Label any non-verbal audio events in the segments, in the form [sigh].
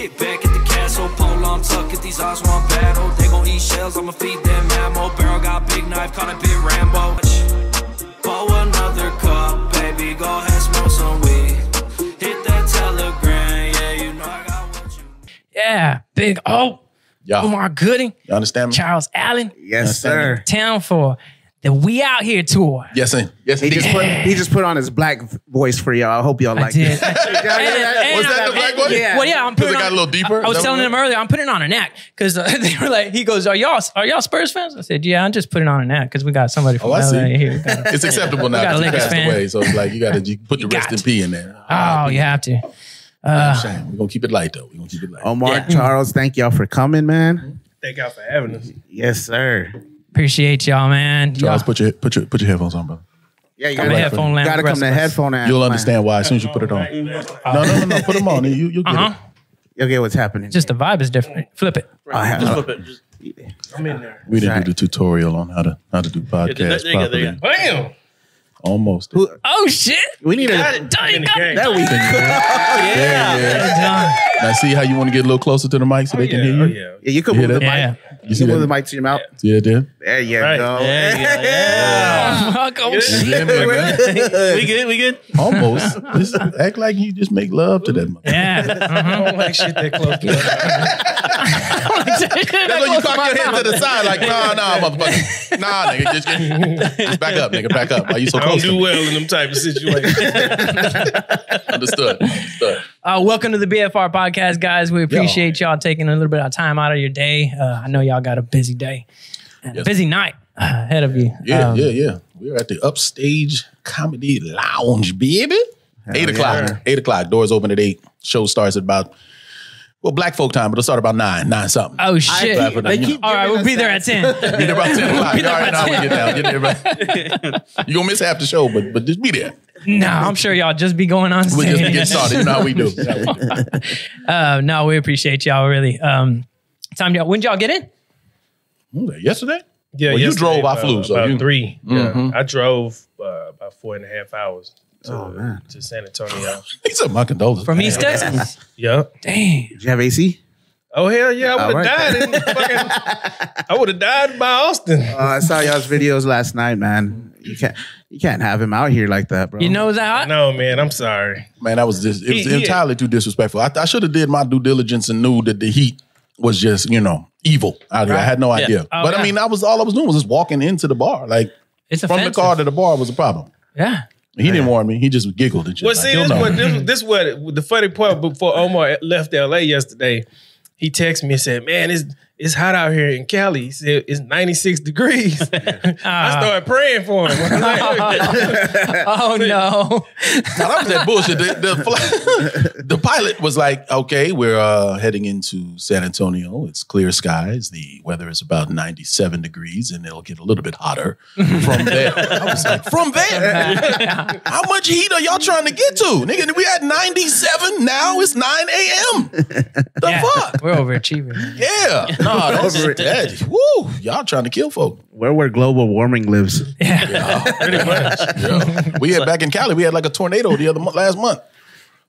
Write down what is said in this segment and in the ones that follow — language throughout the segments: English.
Get back at the castle, pole on tuck, get these odds one battle. They gon' eat shells, I'ma feed them ammo. Barrel got big knife, call it big Rambo. Pour another cup, baby, go ahead, smoke some weed. Hit that telegram, yeah, you know I got what you Yeah, big O, Y'all, Omar Gooding, you understand me? Charles Allen, Yes, sir. town for the We Out Here tour. Yes, sir. yes, He just put he just put on his black voice for y'all. I hope y'all I like did. it. [laughs] And- [laughs] and Was I- that the black one? Yeah. Well, yeah, I'm putting it got on- a little deeper. I was telling what them earlier, I'm putting it on an act because uh, [laughs] they were like, he goes, "Are y'all are y'all Spurs fans?" I said, "Yeah, I'm just putting on an act because we got somebody from Oh, LA here." We got- It's acceptable got now a that Lakers passed fan. away. So it's like you got to you put the rest got in P in there. oh, you have to. Shame. We're gonna keep it light though. We're gonna keep it light. Omar Yeah. Charles, thank y'all for coming, man. Thank y'all for having us. Yes, sir. Appreciate y'all, man. Charles, Y'all- put your put your put your headphones on, brother. Yeah, you Got a gotta, headphone lamp gotta come to us. headphone and You'll understand why as soon as you put it on. No, no, no, no. Put them on. You you get Uh-huh. You'll get what's happening. Just the vibe is different. Flip it. I have- Just flip it. Just, I'm in there. We didn't Right. do the tutorial on how to how to do podcasts there you go, there you properly. go. Bam! Almost. Who- Oh shit! we need Got a it. Done, In got it game. that we [laughs] Yeah, yeah. Done. Now see how you want to get a little closer to the mic so they can hear Oh, you. yeah. yeah, you can You move hear the that? mic. Yeah. You see You the that? mic to your mouth. See that there? There you Right. go. There you go. [laughs] Yeah. [laughs] Fuck, oh, You shit. hear me, man? [laughs] we good? We good? Almost. Just act like you just make love to that. mother- Yeah. I mm-hmm. don't like shit that close to [laughs] That's when you cock your head to the side, like, nah, nah, motherfucker. [laughs] Nah, nigga, just, get, just back up, nigga, back up. Why you so I don't close to do me? well in them type of situations. [laughs] Understood. Understood. Uh, welcome to the BFR podcast, guys. We appreciate y'all taking a little bit of time out of your day. Uh, I know y'all got a busy day, and a Yes. busy night ahead of you. Yeah, Um, yeah, yeah. We're at the Upstage Comedy Lounge, baby. eight o'clock. yeah. Eight o'clock. Doors open at eight. Show starts at about well, black folk time, but it'll start about nine, nine something. Oh shit! Glad for that, you know. All right, we'll be there at ten. Be there about ten [laughs] o'clock. Be You there already know by how we get down. Get there about- You gonna miss half the show, but but just be there. no, I'm sure y'all just be going on We just be stage. getting started. You know how we do. You know how we do. Uh, no, we appreciate y'all really. Um, time y'all. When did y'all get in? Who Yesterday? Yeah, Well, you drove, I about- flew, so about you- 3 Mhm. Yeah, I drove uh, about four and a half hours to, Oh, man. to San Antonio. [laughs] He said my condolences. From East Texas. yep. Damn. Did you have AC? Oh hell yeah! I would have right. died in [laughs] fucking. I would have died by Austin. Uh, I saw y'all's videos last night, man. You can't you can't have him out here like that, bro. You know that? No man, I'm sorry. Man, that was just it was He- he- entirely too disrespectful. I, I should have did my due diligence and knew that the heat was just, you know, evil out here. I had no idea. Oh, but yeah. I mean, I was all I was doing was just walking into the bar. Like It's from offensive. the car to the bar was a problem. Yeah. He didn't warn me. He just giggled and shit. Well, like, see, this what this, this what the funny part before Omar left LA yesterday. He texted me and said, "Man, it's it's hot out here in Cali." He said it's 96 degrees. [laughs] I started praying for him. [laughs] [laughs] Oh no. Now, that was that bullshit. The, the, fl- the pilot was like, okay, we're uh, heading into San Antonio. It's clear skies. The weather is about 97 degrees and it'll get a little bit hotter from there. I was like, from there? How much heat are y'all trying to get to? Nigga, we at 97. Now it's 9 a.m. The Yeah. fuck? We're overachieving. Yeah. No, [laughs] that's that. Woo. Y'all trying to kill folk. where where global warming lives. [laughs] Yeah, Pretty [laughs] much. Yeah. We had back in Cali, we had like a tornado the other month, last month.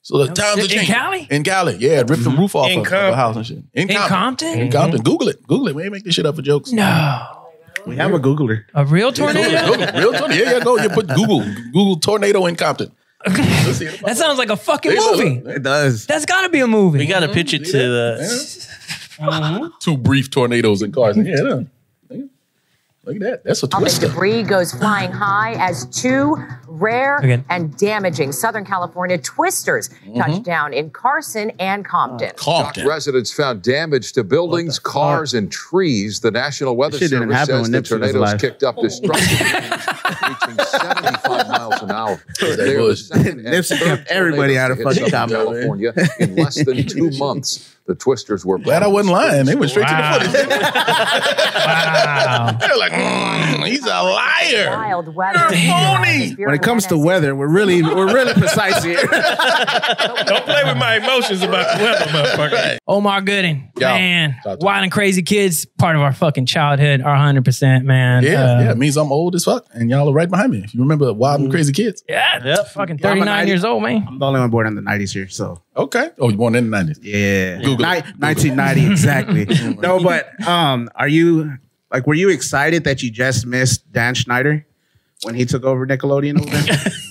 So the times are In. Cali? In Cali, yeah, it ripped the mm-hmm. roof off In of, of a Compton. house and shit. In, In Compton? In Compton. Google it. Google it. We ain't make this shit up for jokes. No. We have a Googler. A real tornado? it. Google it. Real tornado. Yeah, yeah, go. You put Google. Google tornado in Compton. Let's see it. That sounds like a fucking movie. It does. That's got to be a movie. We got to pitch it to the. [laughs] Two brief tornadoes in cars. Yeah, look. Look at that. That's a Up and debris goes flying high as two rare Okay. and damaging Southern California twisters Mm-hmm. touched down in Carson and Compton. Compton. Residents found damage to buildings, cars, and trees. The National Weather Service happen says when the Nipsey tornadoes alive. kicked up destructive winds [laughs] reaching 75 miles an hour. [laughs] They are the bullshit. second and Nipsey kept everybody out of tornadoes to hit fucking Southern California in less than two months. The twisters were Glad I wasn't lying. They went straight Wow. to the footage. Wow. [laughs] They're like, mm, he's a liar. Wild weather. phony. When it comes to weather, we're really we're really precise here. [laughs] Don't play with my emotions about the weather, motherfucker. Omar Gooding. Yeah. Man. Shout out to Wild and Crazy Kids, part of our fucking childhood, our 100%, man. Yeah, Uh, yeah. It means I'm old as fuck, and y'all are right behind me. If you remember Wild and Crazy Kids. Yeah. Yep. Fucking 39 years old, man. I'm the only one born in the '90s here, so Okay. Oh, you born in the 90s. yeah. Google Ni- 1990 exactly. [laughs] no, but um, are you like were you excited that you just missed Dan Schneider when he took over Nickelodeon over there? [laughs]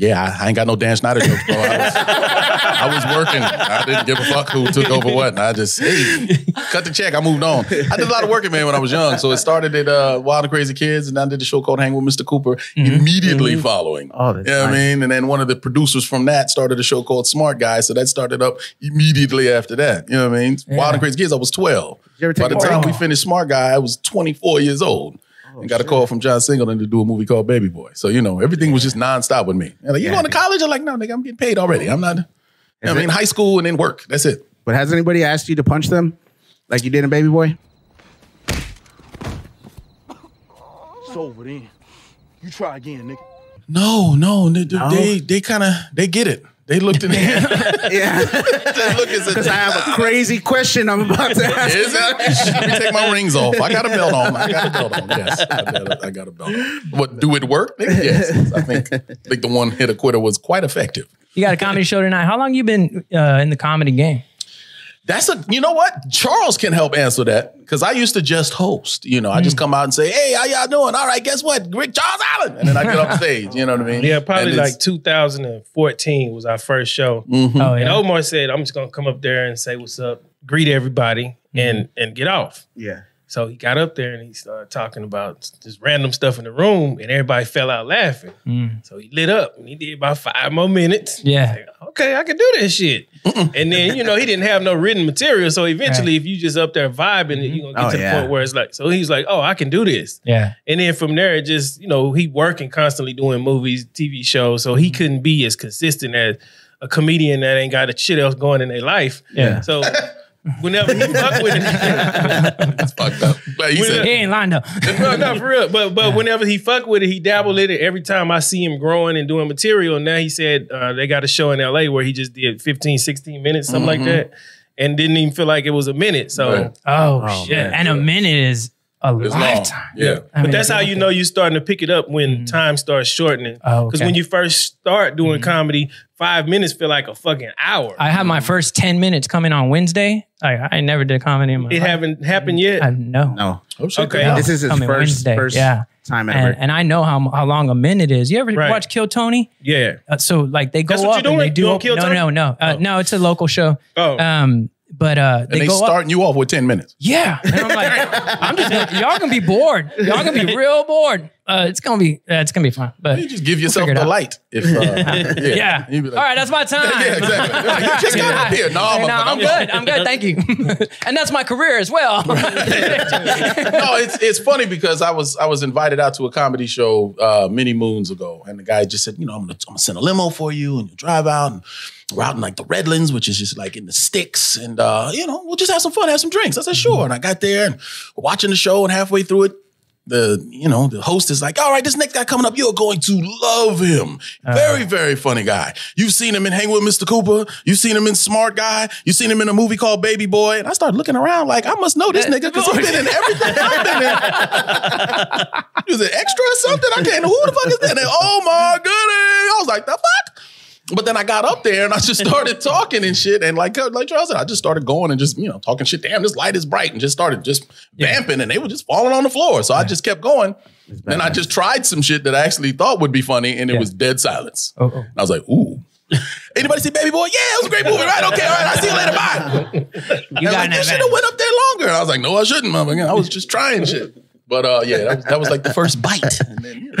Yeah, I, ain't got no Dan Schneider jokes, bro. I was, I was working. I didn't give a fuck who took over what. And I just, hey, cut the check. I moved on. I did a lot of working, man, when I was young. So it started at uh, Wild and Crazy Kids, and I did the show called Hang with Mr. Cooper immediately following. Oh, that's you know what I mean? And then one of the producers from that started a show called Smart Guy. So that started up immediately after that. You know what I mean? Wild and Crazy Kids, I was 12. By the time we finished Smart Guy, I was 24 years old. And got a oh, call from John Singleton to do a movie called Baby Boy. So, you know, everything was just nonstop with me. And like, you Yeah. going to college? I'm like, no, nigga, I'm getting paid already. I'm not, you know I mean, high school and then work. That's it. But has anybody asked you to punch them like you did in Baby Boy? It's over then. You try again, nigga. No, no, they, they, they kind of, they get it. They looked in the Yeah, [laughs] [laughs] they look and said, because I have a crazy question I'm about to ask. Is it? Let me take my rings off. I got a belt on. I got a belt on. Yes, I got a, I got a belt on. What, do it work? Yes. I think, I think the one hit a quitter was quite effective. You got a comedy show tonight. How long you been uh, in the comedy game? That's a, you know what? Charles can help answer that because I used to just host. You know, I just hmm. come out and say, hey, how y'all doing? All right, guess what? Rick Charles Allen. And then I get off [laughs] stage. You know what I mean? Yeah, probably like 2014 was our first show. Mm-hmm. Oh And. Omar said, I'm just gonna come up there and say what's up, greet everybody, mm-hmm. and and get off. Yeah. So he got up there and he started talking about just random stuff in the room, and everybody fell out laughing. Mm. So he lit up and he did about five more minutes. Yeah. Like, okay, I can do this shit. and then, you know, he didn't have no written material. So eventually, if you just up there vibing, you're gonna get Oh, to the yeah. point where it's like, so he's like, oh, I can do this. Yeah. And then from there, it just, you know, he working constantly doing movies, TV shows. So he mm-hmm. couldn't be as consistent as a comedian that ain't got a shit else going in their life. Yeah. So [laughs] [laughs] whenever he fuck with it, [laughs] It's fucked up. But he said, He ain't lined up. no, no, for real. But but whenever he fuck with it, he dabbled in it. Every time I see him growing and doing material, now he said uh, they got a show in LA where he just did 15, 16 minutes, something like that. And didn't even feel like it was a minute. So Right. Oh, Oh, shit. man. And a minute is a it's long. lifetime. Yeah. I But mean, that's how you know you're starting to pick it up when time starts shortening. Mm-hmm. Oh, Because okay. when you first start doing comedy, five minutes feel like a fucking hour. I had my first 10 minutes coming on Wednesday. I, I never did comedy in my it life. haven't happened yet. I know. No. Oh, shit. Okay. No. This is his Coming first Wednesday, first yeah. time ever. And, and I know how, how long a minute is. You ever Right. watch Kill Tony? yeah. Uh, so like they go That's what up you're and they doing? do You on op- Kill no, Tony? no, no, uh, no. It's a local show. Oh. Um, but uh, And they go up. starting you off with 10 minutes. Yeah, and I'm like, [laughs] I'm just y'all gonna be bored. Y'all gonna be real bored. Uh, it's gonna be uh, it's gonna be fun. But You just give yourself figure it the out. light. If uh, [laughs] yeah, yeah, You'd be like, all right, that's my [laughs] time. Yeah, exactly. You're like, you just got up here. No, Hey, I'm, nah, I'm I'm good. I'm good. Thank you. [laughs] and that's my career as well. no, it's it's funny because I was I was invited out to a comedy show uh, many moons ago, and the guy just said, you know, I'm gonna, I'm gonna send a limo for you, and you drive out, and we're out in like the Redlands, which is just like in the sticks, and uh, you know, we'll just have some fun, have some drinks. I said, sure, and I got there and watching the show, and halfway through it. The you know the host is like, all right, this next guy coming up, you're going to love him. Uh-huh. Very very funny guy. You've seen him in Hang with Mr. Cooper. You've seen him in Smart Guy. You've seen him in a movie called Baby Boy. And I started looking around like I must know this nigga because he's been in everything I've been in. He was an extra or something. I can't. Who the fuck is that? And oh my goodness! I was like, the fuck. But then I got up there and I just started [laughs] talking and shit. And like, like Charles said, I just started going and just, you know, talking shit. Damn, this light is bright. And just started just vamping and they were just falling on the floor. So I just kept going. Then I just tried some shit that I actually thought would be funny and it Yeah. was dead silence. Oh, oh. And I was like, ooh. [laughs] Anybody see Baby Boy? Yeah, it was a great movie, right? Okay, all right, I'll see you later. Bye. you got like, you should have went up there longer. And I was like, no, I shouldn't, motherfucker. I was just trying shit. But uh, yeah, that was, that was like the first bite. [laughs] And then,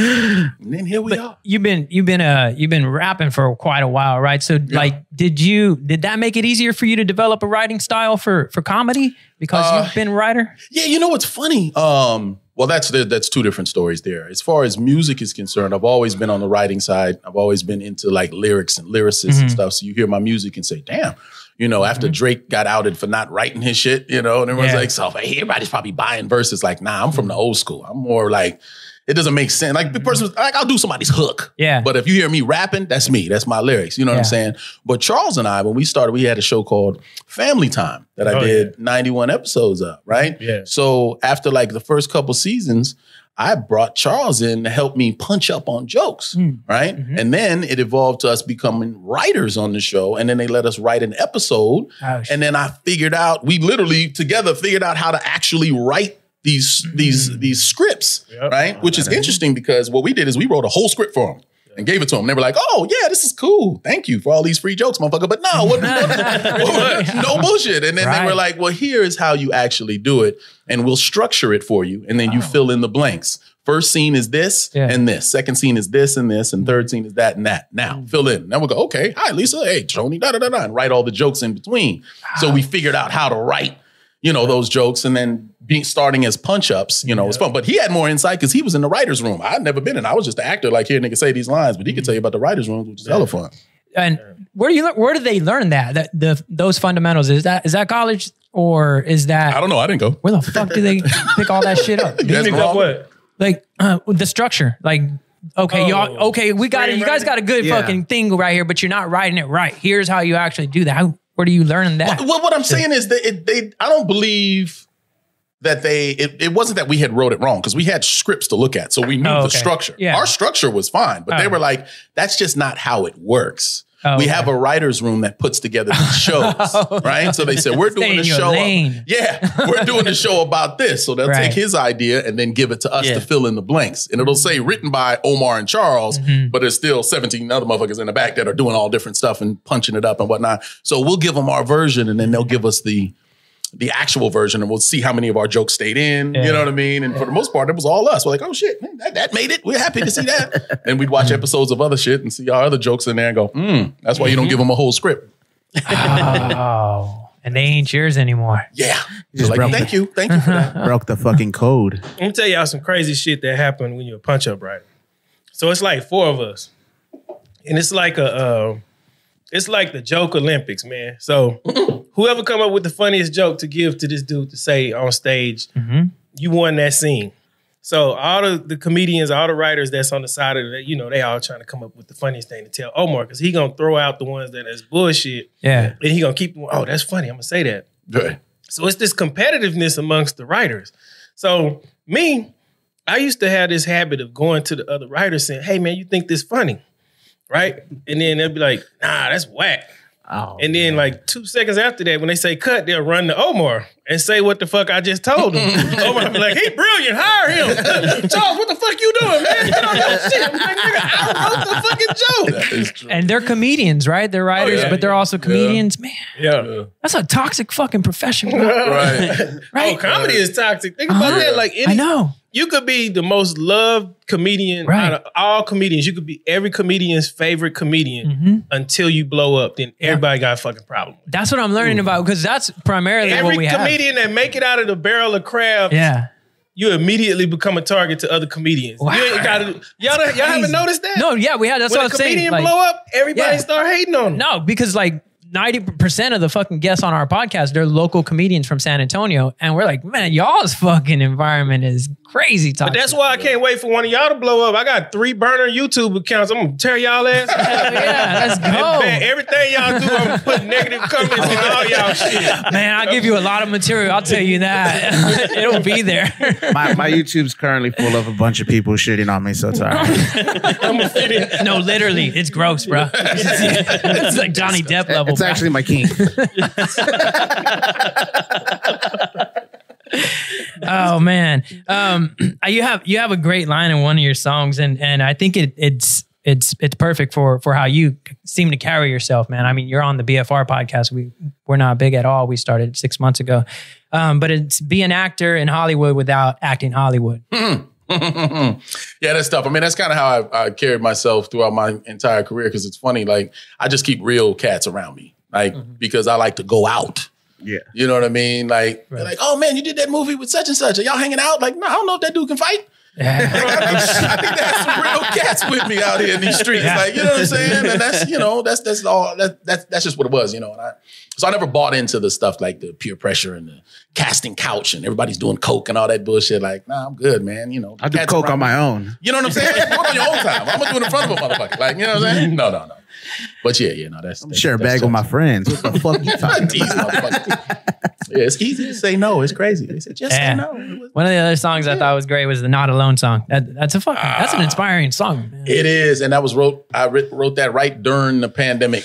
and then here we are. You've been you've been uh you've been rapping for quite a while, right? So like, did you did that make it easier for you to develop a writing style for for comedy because Uh, you've been a writer? Yeah, you know what's funny? Um, well, that's that's two different stories there. As far as music is concerned, I've always been on the writing side. I've always been into like lyrics and lyricists and stuff. So you hear my music and say, "Damn." You know, after mm-hmm. Drake got outed for not writing his shit, you know, and everyone's Yeah. like, so hey, everybody's probably buying verses. Like, nah, I'm from the old school. I'm more like, it doesn't make sense. Like the mm-hmm. person, like I'll do somebody's hook. Yeah. But if you hear me rapping, that's me. That's my lyrics. You know what I'm saying? But Charles and I, when we started, we had a show called Family Time that I Oh, did 91 episodes of, right? Yeah. So after like the first couple seasons, I brought Charles in to help me punch up on jokes, Hmm. right? Mm-hmm. And then it evolved to us becoming writers on the show. And then they let us write an episode. Oh, and then I figured out, we literally together figured out how to actually write these these these scripts, Yep. right? Which is interesting because what we did is we wrote a whole script for them. And gave it to them. They were like, "Oh yeah, this is cool. Thank you for all these free jokes, motherfucker." But no, what, [laughs] no bullshit. And then they were like, "Well, here is how you actually do it, and we'll structure it for you, and then you fill in the blanks. First scene is this Yeah. and this. Second scene is this and this, and third scene is that and that. Now hmm. fill in. Now we'll go. Okay, hi Lisa. Hey Tony. Da da da da. And write all the jokes in between. So we ah. figured out how to write, you know, those jokes, and then being starting as punch ups. You know, it's fun. But he had more insight because he was in the writers' room. I'd never been in. I was just an actor. Like here, nigga say these lines, but he could tell you about the writers' room, which is hella fun. And where do you learn, where do they learn that? That the those fundamentals is that is that college or is that I don't know. I didn't go. where the fuck do they [laughs] pick all that shit up? That's Pick up what? Like uh, the structure, like. Okay, Oh, y'all. Okay, we got it. You guys got a good Yeah. fucking thing right here, but you're not writing it right. Here's how you actually do that. Where do you learn that? Well, what I'm saying is that it, they, I don't believe that they, it, it wasn't that we had wrote it wrong because we had scripts to look at. So we knew Oh, the structure. Yeah. Our structure was fine, but they Oh. were like, that's just not how it works. Oh, we okay. have a writer's room that puts together these [laughs] shows, right? So they said, we're doing in a show. lane. [laughs] Yeah, we're doing a show about this. So they'll Right. take his idea and then give it to us Yeah. to fill in the blanks. And it'll say written by Omar and Charles, Mm-hmm. but there's still 17 other motherfuckers in the back that are doing all different stuff and punching it up and whatnot. So we'll give them our version and then they'll give us the the actual version and we'll see how many of our jokes stayed in. Yeah. You know what I mean? And for the most part, it was all us. We're like, oh shit, man, that, that made it. We're happy to see that. [laughs] and we'd watch episodes of other shit and see our other jokes in there and go, mm, that's why you don't give them a whole script. Oh, and they ain't yours anymore. Yeah. just like, broke thank it. you. Thank you for that. [laughs] Broke the fucking code. Let me tell y'all some crazy shit that happened when you're a punch up writer. So it's like four of us, and it's like a, uh, it's like the joke Olympics, man. So [laughs] whoever come up with the funniest joke to give to this dude to say on stage, mm-hmm. you won that scene. So all the, the comedians, all the writers that's on the side of it, you know, they all trying to come up with the funniest thing to tell Omar because he gonna throw out the ones that is bullshit, Yeah. and he gonna keep. Oh, that's funny. I'm gonna say that. Right. So it's this competitiveness amongst the writers. So me, I used to have this habit of going to the other writers saying, "Hey man, you think this funny?" Right? And then they'll be like, "Nah, that's whack." Oh, And then like two seconds after that, when they say cut, they'll run to Omar and say what the fuck I just told him. [laughs] Omar be like, he brilliant, hire him. [laughs] Charles, what the fuck you doing, man? Get on your shit. I'm like, nigga, I wrote the fucking joke. That is true. And they're comedians, right? They're writers, yeah. but they're also comedians. Man, Yeah. that's a toxic fucking profession, bro. [laughs] Right. right? Oh, comedy is toxic. Think about Uh-huh. that. Like any, I know. You could be the most loved comedian Right. out of all comedians. You could be every comedian's favorite comedian Mm-hmm. until you blow up. Then everybody got a fucking problem. with. That's what I'm learning about because that's primarily Every what we have. comedian that make it out of the barrel of crab, Yeah. you immediately become a target to other comedians. Wow. You ain't gotta, y'all, y'all haven't noticed that? No, yeah, we had. That's when what I'm saying. When a comedian Like, blow up, everybody Yeah. start hating on them. No, because like 90% of the fucking guests on our podcast, they're local comedians from San Antonio. And we're like, man, y'all's fucking environment is crazy toxic. But that's why I can't wait for one of y'all to blow up. I got three burner YouTube accounts. I'm gonna tear y'all ass. [laughs] Yeah, let's And go. man, everything y'all do, I'm gonna put negative comments in all y'all shit. Man, I'll give you a lot of material. I'll tell you that. [laughs] It'll be there. my, my YouTube's currently full of a bunch of people shitting on me, so it's all right. [laughs] I'm gonna fit in. no, literally, it's gross, bro. it's like Johnny Depp level. It's actually my king. [laughs] oh man, um, [clears throat] you have you have a great line in one of your songs, and and I think it it's it's it's perfect for for how you seem to carry yourself, man. I mean, you're on the BFR podcast. We we're not big at all. We started six months ago, um, but it's be an actor in Hollywood without acting Hollywood. [laughs] yeah, that's tough. I mean, that's kind of how I, I carried myself throughout my entire career because it's funny. Like, I just keep real cats around me, like, mm-hmm. because I like to go out. Yeah. You know what I mean? Like, they're like, oh man, you did that movie with such and such. Are y'all hanging out? Like, no, I don't know if that dude can fight. [laughs] I think they had some real cats with me out here in these streets. Yeah. Like, you know what I'm saying? And that's, you know, that's that's all that, that's that's just what it was, you know. And I so I never bought into the stuff like the peer pressure and the casting couch and everybody's doing coke and all that bullshit. Like, nah, I'm good, man. You know, I do coke around on me. my own. You know what I'm saying? Do it on your own time. I'm gonna do it in front of a motherfucker. Like, you know what I'm saying? [laughs] No, no, no. But yeah, yeah, no, that's, I'm that's share a bag with my friends. What the fuck you [laughs] talking These about? Yeah, it's easy to say no. It's crazy. They said just Yeah. say no. One of the other songs I thought was great was the "Not Alone" song. That, that's a fucking that's Ah. an inspiring song. Man. It is, and that was wrote. I writ- wrote that right during the pandemic.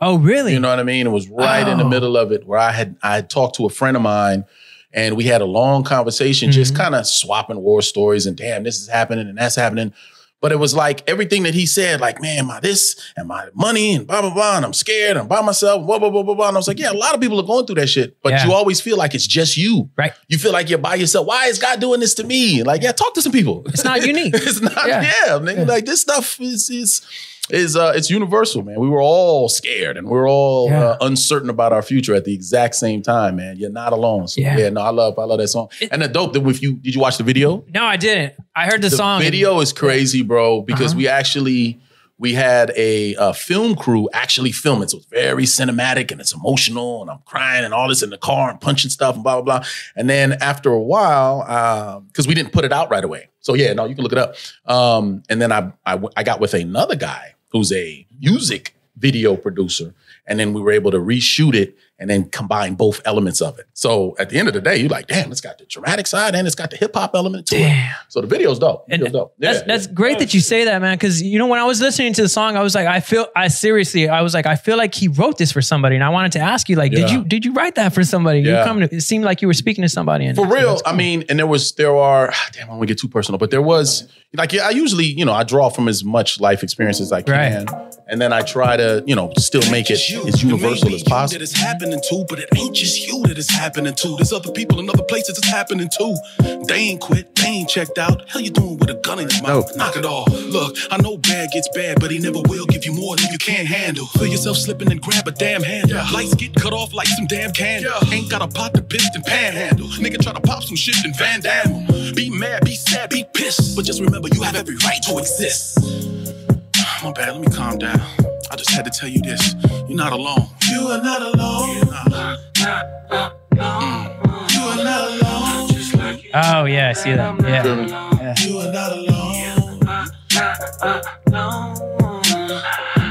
Oh, really? You know what I mean? It was right in the Oh. middle of it, where I had I had talked to a friend of mine, and we had a long conversation, just Mm-hmm. kind of swapping war stories and damn, this is happening and that's happening. But it was like everything that he said, like, man, my this and my money and blah blah blah, and I'm scared, I'm by myself, blah blah blah blah blah. And I was like, yeah, a lot of people are going through that shit, but Yeah. you always feel like it's just you. Right. You feel like you're by yourself. Why is God doing this to me? Like, yeah, talk to some people. It's not unique. [laughs] it's not. Yeah. Yeah, nigga, like this stuff is is is uh it's universal, man. We were all scared and we are all Yeah. uh, uncertain about our future at the exact same time, man. You're not alone. So Yeah. yeah, no, I love I love that song. and the dope that if you did you watch the video? No, I didn't. I heard the, The song. and- video is crazy, bro, because Uh-huh. we actually we had a, uh film crew actually film it. So it's very cinematic and it's emotional, and I'm crying and all this in the car and punching stuff and blah blah blah. And then after a while, because we didn't put it out right away, so yeah, no, you can look it up. Um, and then I, I, I got with another guy who's a music video producer, and then we were able to reshoot it and then combine both elements of it. So at the end of the day, you're like, damn, it's got the dramatic side and it's got the hip hop element to Damn. it. So the video's dope. And Video's dope. Yeah, that's yeah. great that you say that, man. Because you know, when I was listening to the song, I was like, I feel, I seriously, I was like, I feel like he wrote this for somebody, and I wanted to ask you, like, did you did you write that for somebody? You Yeah. come to, it seemed like you were speaking to somebody. And For so real, that's I mean, and there was, there are, [sighs] damn, I don't want to get too personal, but there was, like, yeah, I usually, you know, I draw from as much life experience as I can. And then I try to, you know, still make it as universal as possible. That happening to, but it ain't just you that it's happening to. There's other people in other places it's happening to. They ain't quit, they ain't checked out. Hell, you doing with a gun in your mouth? Knock it off. Look, I know bad gets bad, but he never will give you more than you can handle. Feel yourself slipping and grab a damn handle. Lights get cut off like some damn candle. Ain't got a pot to piss and panhandle. Nigga try to pop some shit and Van Damme 'em. Be mad, be sad, be pissed. But just remember, you have every right to exist. [sighs] My bad, let me calm down. I just had to tell you this. You're not alone. You are not alone. Mm. You are not alone. Just like you. oh yeah, I see that. Yeah, You are not alone.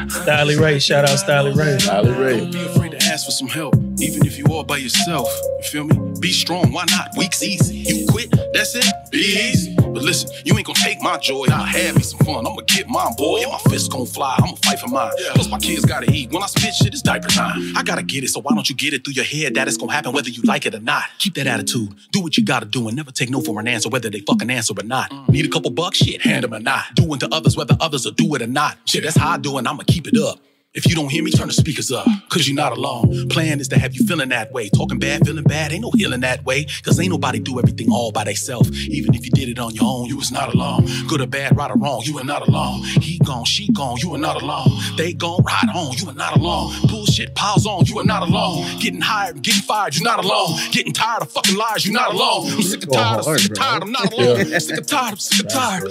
Stylie Ray, shout out Stylie Ray. Stylie Ray. Don't be afraid to ask for some help, even if you all by yourself. You feel me? Be strong. Why not? Week's easy. You quit. That's it. Be easy. But listen, you ain't gonna take my joy. I'll have me some fun. I'ma get mine, boy. And my fist gonna fly. I'ma fight for mine. Plus, my kids gotta eat. When I spit shit, it's diaper time. I gotta get it. So why don't you get it through your head that it's gonna happen whether you like it or not? Keep that attitude. Do what you gotta do and never take no for an answer, whether they fucking answer or not. Mm. Need a couple bucks? Shit, hand them or not. Do unto others whether others will do it or not. Shit, that's how I do it. I'ma keep it up. If you don't hear me, turn the speakers up, cause you're not alone. Plan is to have you feeling that way. Talking bad, feeling bad, ain't no healing that way. Cause ain't nobody do everything all by themselves. Even if you did it on your own, you was not alone. Good or bad, right or wrong, you are not alone. He gone, she gone, you are not alone. They gone, ride on, you are not alone. Bullshit piles on, you are not alone. Getting hired, getting fired, you're not alone. Getting tired of fucking lies, you're not alone. I'm sick of tired, I'm sick of tired, I'm not alone. Yeah. Sick of tired, I'm sick of tired.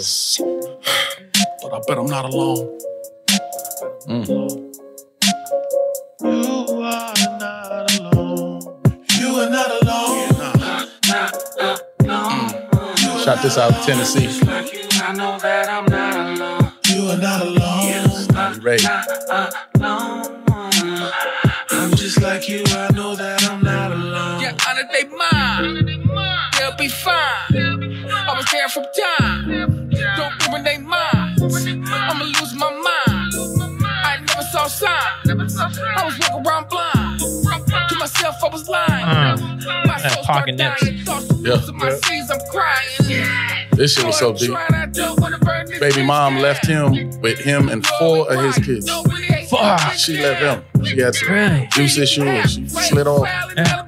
But I bet I'm not alone. You are not alone. You are not alone. Shot this out in Tennessee. I know that I'm not alone. You are not alone. Stylie Ray. I'm just like you. I know that I'm not alone. Yeah, under they mind. They'll be fine. I was there from time. Don't ruin they minds. I'ma lose my mind. I never saw signs. My that soul pocket started nips. dying. Thoughts of Yeah. losing my seas, I'm crying. This shit was so deep. Baby mom left him with him and four of his kids. Fuck. She left him. She had some Right. juice issue and she slid off. Yeah.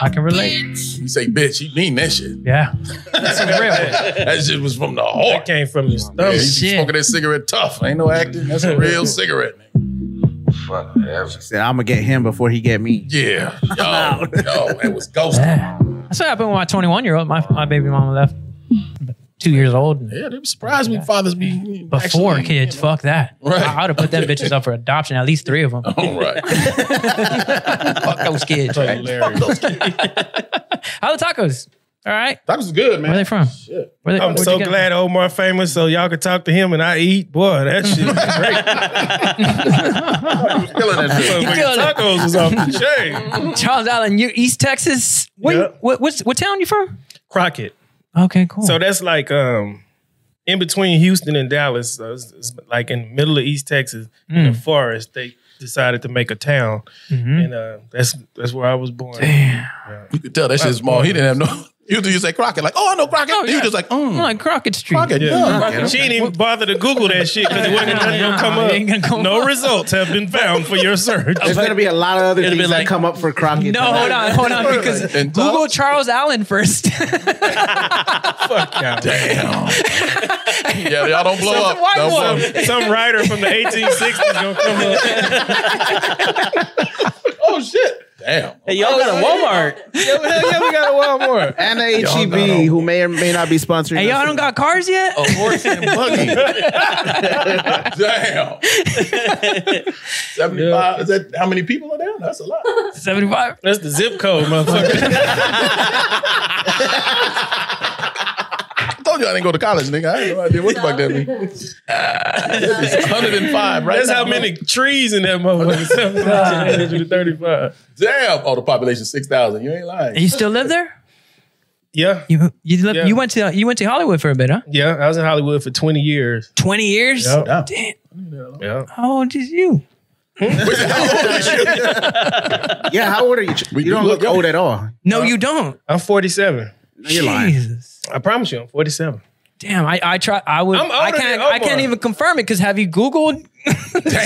I can relate. You say, bitch, you mean that shit. Yeah, that's real. [laughs] That shit was from the That heart. came from your Yeah, stomach. you shit. smoking that cigarette tough. Ain't no acting. That's a real [laughs] cigarette, man. Said I'm gonna get him before he get me. Yeah. Yo, yo, it was ghosting. Yeah. That's what happened with my 21 year old. My, my baby mama left. Two years old. Yeah, they be surprised when fathers be Before actually- kids, fuck that. Right. I would have put them bitches up for adoption, at least three of them. All right. [laughs] fuck those kids. Right? [laughs] How the tacos? All right. Tacos is good, man. Where they from? Where they, I'm so get 'em glad Omar famous so y'all could talk to him and I eat. Boy, that shit is [laughs] great. Killing that shit. You killing it. Tacos was off the chain. Charles Allen, you East Texas. What, Yep. what, what's, what town you from? Crockett. Okay, cool. So that's like um in between Houston and Dallas. So it's, it's like in the middle of East Texas, in Mm. the forest. They decided to make a town, Mhm. and uh, that's that's where I was born. Damn. You could tell that shit's small. He didn't have no. Usually you say Crockett, like, oh, I know Crockett. Oh, You yeah. just like, mm. like Crockett Street. Crockett, Yeah. yeah. She didn't even bother to Google that shit because it wasn't gonna come gonna up. come No up. results have been found for your search. There's gonna be a lot of other It'll things be that come up for Crockett. No, tonight. hold on, hold on, because [laughs] And Google Doug? Charles Allen first. [laughs] Fuck y'all. Damn. yeah, y'all don't blow up. white Don't blow up. Some writer from the 1860s gonna come up. [laughs] Oh shit. Damn. Hey, y'all got a Walmart. [laughs] Yeah, hell yeah, we got a Walmart. [laughs] And a Y'all HEB, who may or may not be sponsoring. hey, us. y'all don't got cars yet? A horse and buggy. [laughs] Damn. 75. Is that how many people are there? That's a lot. 75. That's the zip code, motherfucker. I you I didn't go to college, nigga. I had no idea what the fuck that means. It's [laughs] 105 right That's now. how many trees in that motherfucker. [laughs] 735. Damn. Oh, the population 6,000. You ain't lying. You still live there? Yeah. You you, live, Yeah. you went to you went to Hollywood for a bit, huh? Yeah, I was in Hollywood for 20 years. Twenty years. Yep. Damn. Damn. Yeah. How old is you? Hmm? [laughs] Yeah, how old are you? You do don't look look old at all. No, uh, you don't. I'm 47. No, You're lying. Jesus. I promise you, I'm 47. Damn, I, I try. I would. I'm older I than can't. I can't even confirm it because have you Googled? [laughs]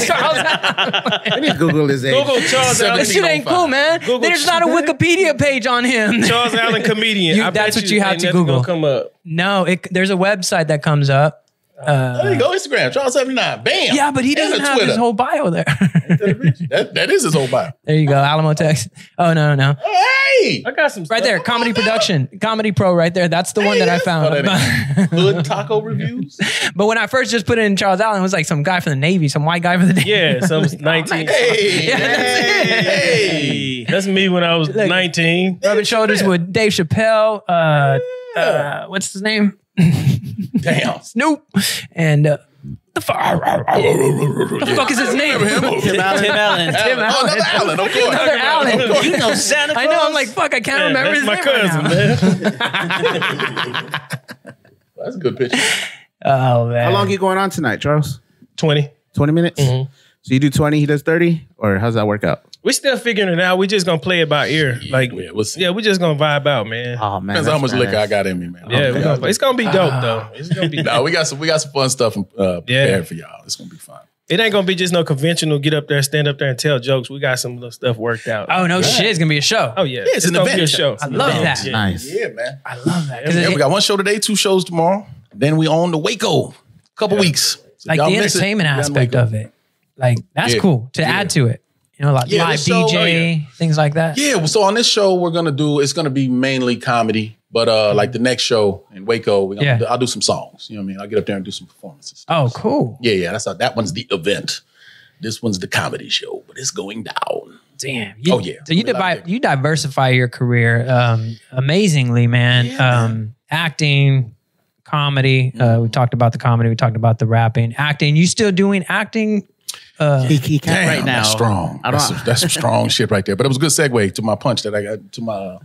Charles Allen? I need to Google his age. Google Charles Allen. This shit ain't cool, man. Google There's not a Wikipedia page on him. [laughs] Charles Allen comedian. You- I bet that's what you have ain't to nothing Google. Gonna come up. No, it, there's a website that comes up. There you go. Instagram. Charles 79. Bam. Yeah, but he And doesn't a have his whole bio there. That, that is his whole bio. [laughs] there you go, Alamo Text. Oh no, no, no. Hey. I got some Right there, comedy production, comedy pro. Right there. That's the one that I Oh, found. that [laughs] Hood taco reviews. but when I first just put it in Charles Allen, it was like some guy from the Navy, some white guy from the Navy. Yeah, [laughs] some 19. Hey. Yeah, that's. Hey. That's me when I was Like- 19. Rubbing shoulders with Dave Chappelle. Uh, uh, what's his name? Damn. Snoop. And uh, the fuck? What the fuck is his name? Remember him? Tim Allen. Tim Oh, Allen. another Allen, of course. Another Allen. Of course. You know Santa Claus. I know. I'm like, fuck. I can't Yeah, remember that's his my name right cousin, now. man. [laughs] [laughs] That's a good picture. Oh man. How long you going on tonight, Charles? 20. 20 minutes? Mm-hmm. So you do 20, he does 30? Or how's that work out? We still figuring it out. We're just gonna play it by ear. Like, Yeah, we'll see. yeah, we just gonna vibe out, man. Oh, man. Depends how much that's liquor I got in me, man. yeah, we Okay. gonna, it's gonna be dope though. [laughs] It's gonna be No, we got some. We got some fun stuff uh, prepared Yeah. for y'all. It's gonna be fun. It ain't gonna be just no conventional get up there, stand up there, and tell jokes. We got some little stuff worked out. Oh no, shit! It's gonna be a show. Oh yeah, it's an gonna event. Be a show. I love that. Yeah. Nice. Yeah, man. I love that. Yeah, we got one show today, two shows tomorrow. Then we on the Waco. Couple weeks. So like the miss it, entertainment aspect of it. Like that's cool to add to it. You know, like Yeah, live show- DJ, oh, yeah. things like that. Yeah, so on this show, we're gonna do. It's gonna be mainly comedy, but uh, like the next show in Waco, we're gonna Yeah. do, I'll do some songs. You know what I mean? I'll get up there and do some performances. Oh, cool. Yeah, yeah. That's how, that one's the event. This one's the comedy show, but it's going down. Damn. You, Oh, yeah. So you I mean, a lot divi- of you diversify your career um, amazingly, man. um, acting, comedy. Uh, we talked about the comedy. We talked about the rapping, acting. You still doing acting? Uh, He, he can't Damn, right now. that's strong. I That's, don't, some, that's some strong [laughs] shit right there. But it was a good segue to my punch that I got to my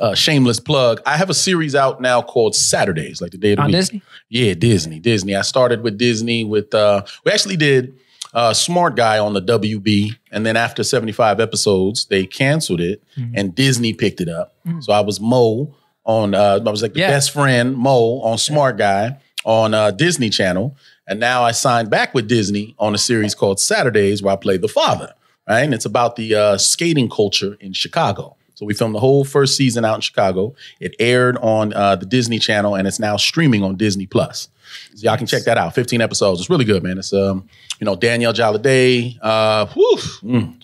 uh, shameless plug. I have a series out now called Saturdays, like the day of the on week. Disney? Yeah, Disney. Disney. I started with Disney with uh we actually did uh Smart Guy on the WB and then after 75 episodes they canceled it Mm-hmm. and Disney picked it up. So I was Mo on uh I was like the Yeah. best friend Mo on Smart Guy on uh Disney Channel and now I signed back with Disney on a series called Saturdays where I play the father, right? And it's about the uh skating culture in Chicago. So we filmed the whole first season out in Chicago. It aired on uh, the Disney Channel, and it's now streaming on Disney Plus. So y'all can check that out. 15 episodes. It's really good, man. It's um, you know, Danielle Jalade. Uh, whew, mm.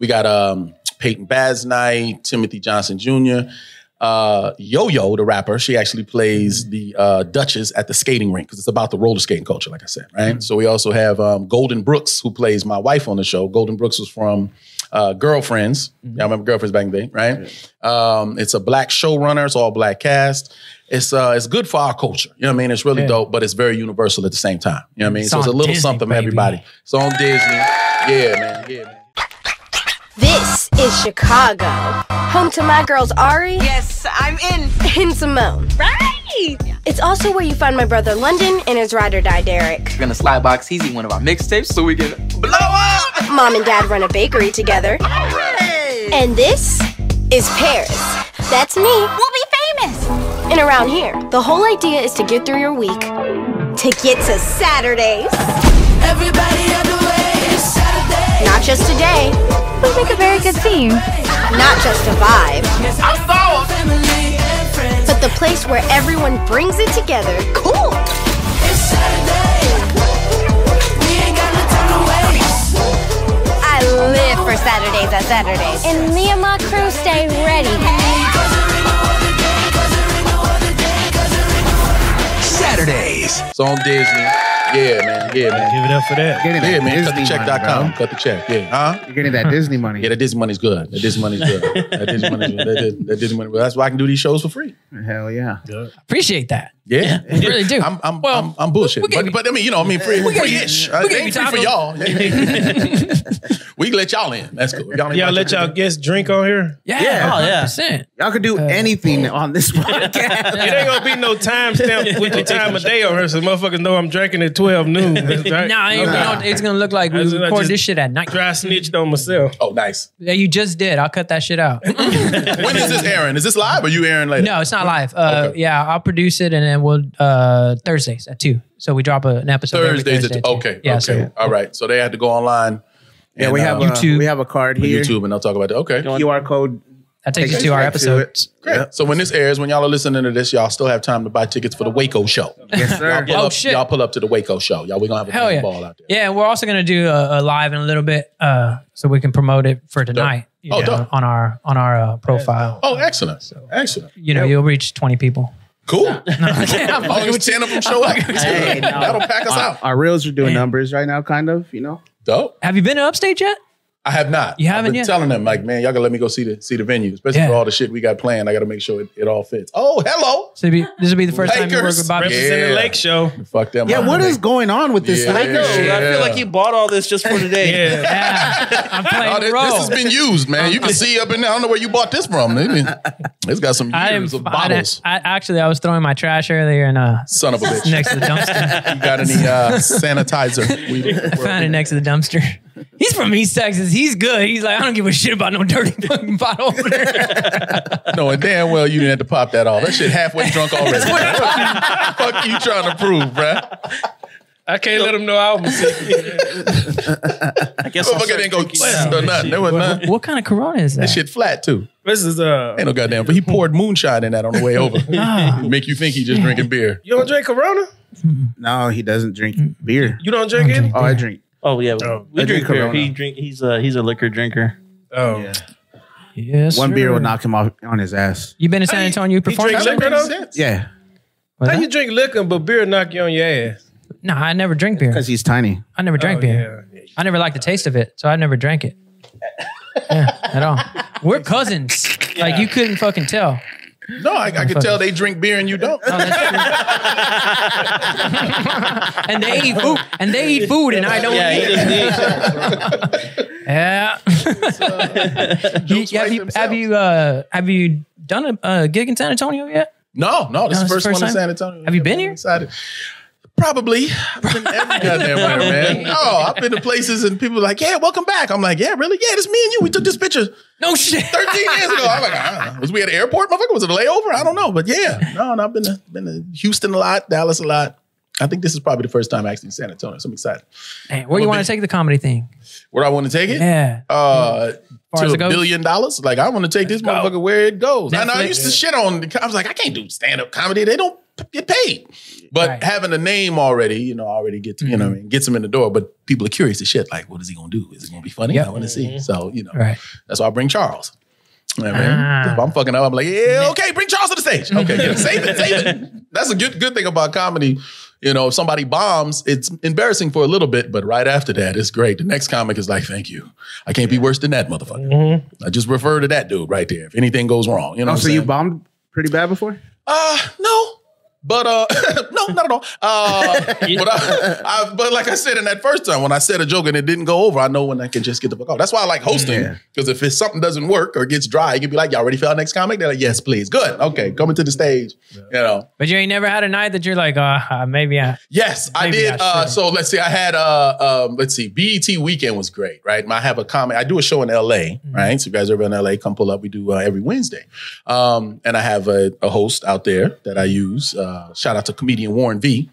We got um Peyton Basnight, Timothy Johnson Jr. uh, Yo Yo, the rapper, she actually plays the uh, Duchess at the skating rink because it's about the roller skating culture, like I said, right? So we also have um, Golden Brooks, who plays my wife on the show. Golden Brooks was from uh, Girlfriends. Y'all remember Girlfriends back in the day, right? Um, it's a black showrunner. It's all black cast. It's uh, it's good for our culture. You know what I mean? It's really Yeah. dope, but it's very universal at the same time. You know what I mean? It's so it's a little Disney, something for everybody. It's on Disney. Yeah, man. Yeah, man. This is Chicago, home to my girls Ari. Yes, I'm in. And Simone. Right. It's also where you find my brother London and his ride or die Derek. We're gonna slide box easy one of our mixtapes so we can blow up. Mom and dad run a bakery together. All right! And this is Paris. That's me. We'll be famous. And around here, the whole idea is to get through your week to get to Saturdays. Everybody Not just a day. We make a very good team. Not just a vibe. But the place where everyone brings it together. Cool. It's Saturday. We ain't got no time to waste. I live for Saturdays at Saturdays. And me and my crew stay ready. Saturdays. It's on Disney. Yeah, man. Yeah, man. Give it up for that. Getting Yeah, that man. Disney Cutthecheck.com. money, Cut the check. Yeah. Huh? You're getting that Disney money. Yeah, that Disney money's good. That Disney money's good. That Disney money's good. That, Dis- that Disney money. That's why I can do these shows for free. Hell yeah. Appreciate that. Yeah, I really do. I'm, I'm, I'm, I'm bullshit. But, but I mean, you know, I mean, free, we free-ish. we Uh, gave they you ain't free for y'all. [laughs] we can let y'all in. That's cool. Y'all Y'all let y'all it. guests drink on here? Yeah. Yeah. Oh, yeah. 100%. Y'all could do anything on this [laughs] podcast. It ain't gonna be no timestamp [laughs] with the time of day on here, so motherfuckers know I'm drinking at 12 noon. That's right. Nah, it- you know, it's gonna look like we I just- record this shit at night. Dry snitched on myself. Oh, nice. Yeah, you just did. I'll cut that shit out. when is this airing? Is this live or you airing later? No, it's not live. Uh, Okay. Yeah, I'll produce it and then we'll uh, Thursdays at two. So we drop a, an episode every Thursdays. Thursday At, at two. okay. Yeah, okay. so All right. So they had to go online. Yeah, and, we have uh, a, YouTube. we have a card here. YouTube, and I'll talk about that. Okay. QR code. that takes you to our you straight to it. episodes. Great. So when this airs, when y'all are listening to this, y'all still have time to buy tickets for the Waco show. Yes, sir. Y'all pull, Oh, up, shit. y'all pull up to the Waco show. Y'all, we're gonna have a Hell big yeah. ball out there. Yeah, and we're also gonna do a, a live in a little bit, uh, so we can promote it for tonight. you Oh, know, on our on our uh, profile. Oh, excellent. Excellent. You know, you'll reach twenty people. Cool. As long as 10 of them show [laughs] up, Hey, no. that'll pack us Our, out. our reels are doing numbers right now, kind of, you know. Dope. Have you been to Upstate yet? I have not. You I've haven't been yet? telling them, like, man, y'all gotta let me go see the see the venue, especially Yeah. for all the shit we got planned. I gotta make sure it, it all fits. Oh, hello. So it'd be, this will be the first time you work Lakers. with Bobby. Represent the Yeah. Lake Show. Fuck them. Yeah, what is going on with this? Yeah. I know. I feel like he bought all this just for [laughs] today. Yeah. Yeah, I'm playing Oh, the this, role. this has been used, man. You can see up in there. I don't know where you bought this from. I it's got some I years didn't. of I, bottles. didn't- I actually I was throwing my trash earlier and uh Son of a bitch. next to the dumpster. You got any uh, sanitizer? We, I [laughs] found it next to the dumpster. He's from East Texas. He's good. He's like, I don't give a shit about no dirty [laughs] fucking bottle over there. Knowing damn well you didn't have to pop that off. That shit halfway drunk already. fuck, you, fuck you trying to prove, bruh. I can't let them know I was sick. I guess I'll Motherfucker start didn't go drinking tss now. or nothing. There was nothing. what kind of Corona is that? That shit flat too. This is uh Ain't no goddamn. But he poured moonshine in that on the way over. [laughs] Make you think he just drinking beer. you don't drink Corona? No, he doesn't drink beer. You don't drink it? Oh, I drink. Oh yeah, Oh, we I drink drink beer. Corona. He drink. He's a he's a liquor drinker. Oh. Yeah. Yes, One beer will knock him off on his ass. You been to San Antonio? You performed? drink there? liquor Makes though? sense. Yeah, Was How that? you drink liquor but beer knock you on your ass? No, I never drink beer. because he's tiny. I never drank Oh, beer. yeah. I never liked the taste of it, so I never drank it. yeah, at all. We're cousins. [laughs] Like you couldn't fucking tell. No, I, I can tell they drink beer and you don't. Oh, that's true. [laughs] and they eat food, and they eat food, and I don't Yeah, eat. just needs. [laughs] Yeah. [laughs] You- Jokes have write you themselves. have you uh have you done a uh, gig in San Antonio yet? No, no, this No, is the first, the first one in time? San Antonio. Have you been here? Excited. Probably. I've been every goddamn where, man. Oh, I've been to places and people are like, yeah, welcome back. I'm like, yeah, really? Yeah, it's me and you. We took this picture No shit. 13 years ago. I'm like, I don't know. Was we at the airport, motherfucker? Was it a layover? I don't know. But yeah, no, no, I've been to, been to Houston a lot, Dallas a lot. I think this is probably the first time actually in San Antonio. So I'm excited. Man, where you want to take the comedy thing? Where I want to take it? Yeah. Uh, to a billion dollars. Like I want to take this motherfucker where it goes. I know I used to shit on. The, I was like, I can't do stand up comedy. They don't get paid. But Right. having a name already, you know, already gets you know, I mm-hmm. mean, gets them in the door. But people are curious as shit. Like, what is he gonna do? Is it gonna be funny? Yep. I want to see. Mm-hmm. So you know, Right. that's why I bring Charles. Yeah, man. If I'm fucking up. I'm like, yeah, okay, bring Charles to the stage. Okay, yeah, [laughs] save it, save it. That's a good good thing about comedy. You know, if somebody bombs, it's embarrassing for a little bit, but right after that, it's great. The next comic is like, thank you. I can't be worse than that motherfucker. Mm-hmm. I just refer to that dude right there. If anything goes wrong, you know. Oh, what so I'm you bombed pretty bad before? Uh, no. But uh, [laughs] no, not at all. Uh, [laughs] but, I, I, but like I said in that first time, when I said a joke and it didn't go over, I know when I can just get the fuck off. That's why I like hosting because if it's something doesn't work or gets dry, you can be like, "Y'all ready for our next comic?" They're like, "Yes, please." Good. Okay, coming to the stage. You know. But you ain't never had a night that you're like, uh, uh maybe I. Yes, I did. I uh, so let's see. I had uh, um, let's see. BET weekend was great, right? I have a comic. I do a show in LA, Mm-hmm. right? So if you guys are ever in LA, come pull up. We do uh, every Wednesday, um, and I have a, a host out there that I use. Uh, shout out to comedian Warren V,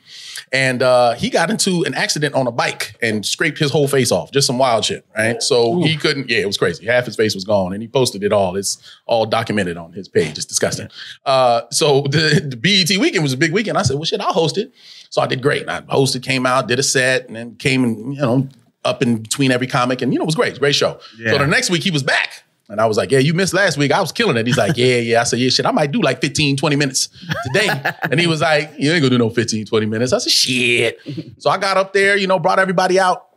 and uh, he got into an accident on a bike and scraped his whole face off. Just some wild shit, right? So he couldn't. Yeah, it was crazy. Half his face was gone, and he posted it all. It's all documented on his page. It's disgusting. Uh, so [laughs] the, the BET weekend was a big weekend. I said, well, shit, I'll host it. So I did great. I hosted, came out, did a set, and then came and you know up in between every comic, and you know it was great, great show. So the next week he was back. And I was like, yeah, you missed last week. I was killing it. He's like, yeah, yeah. I said, yeah, shit, I might do like 15, 20 minutes today. [laughs] and he was like, you ain't gonna do no 15, 20 minutes. I said, shit. So I got up there, you know, brought everybody out,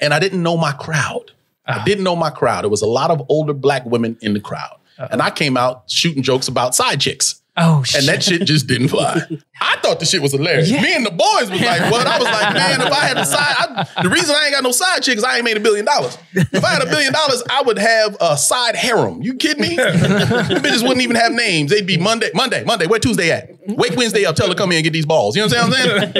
and I didn't know my crowd. I ah. didn't know my crowd. There was a lot of older black women in the crowd. Uh-huh. And I came out shooting jokes about side chicks. Oh, shit. And that shit just didn't fly. [laughs] I thought the shit was hilarious. Me and the boys was like, what? I was like, [laughs] man, if I had a side, I, the reason I ain't got no side chick is I ain't made a billion dollars. If I had a billion dollars, I would have a side harem. You kidding me? the [laughs] bitches wouldn't even have names. They'd be Monday, Monday, Monday. Where Tuesday at? Wake Wednesday up. Tell her come here and get these balls. You know what I'm saying?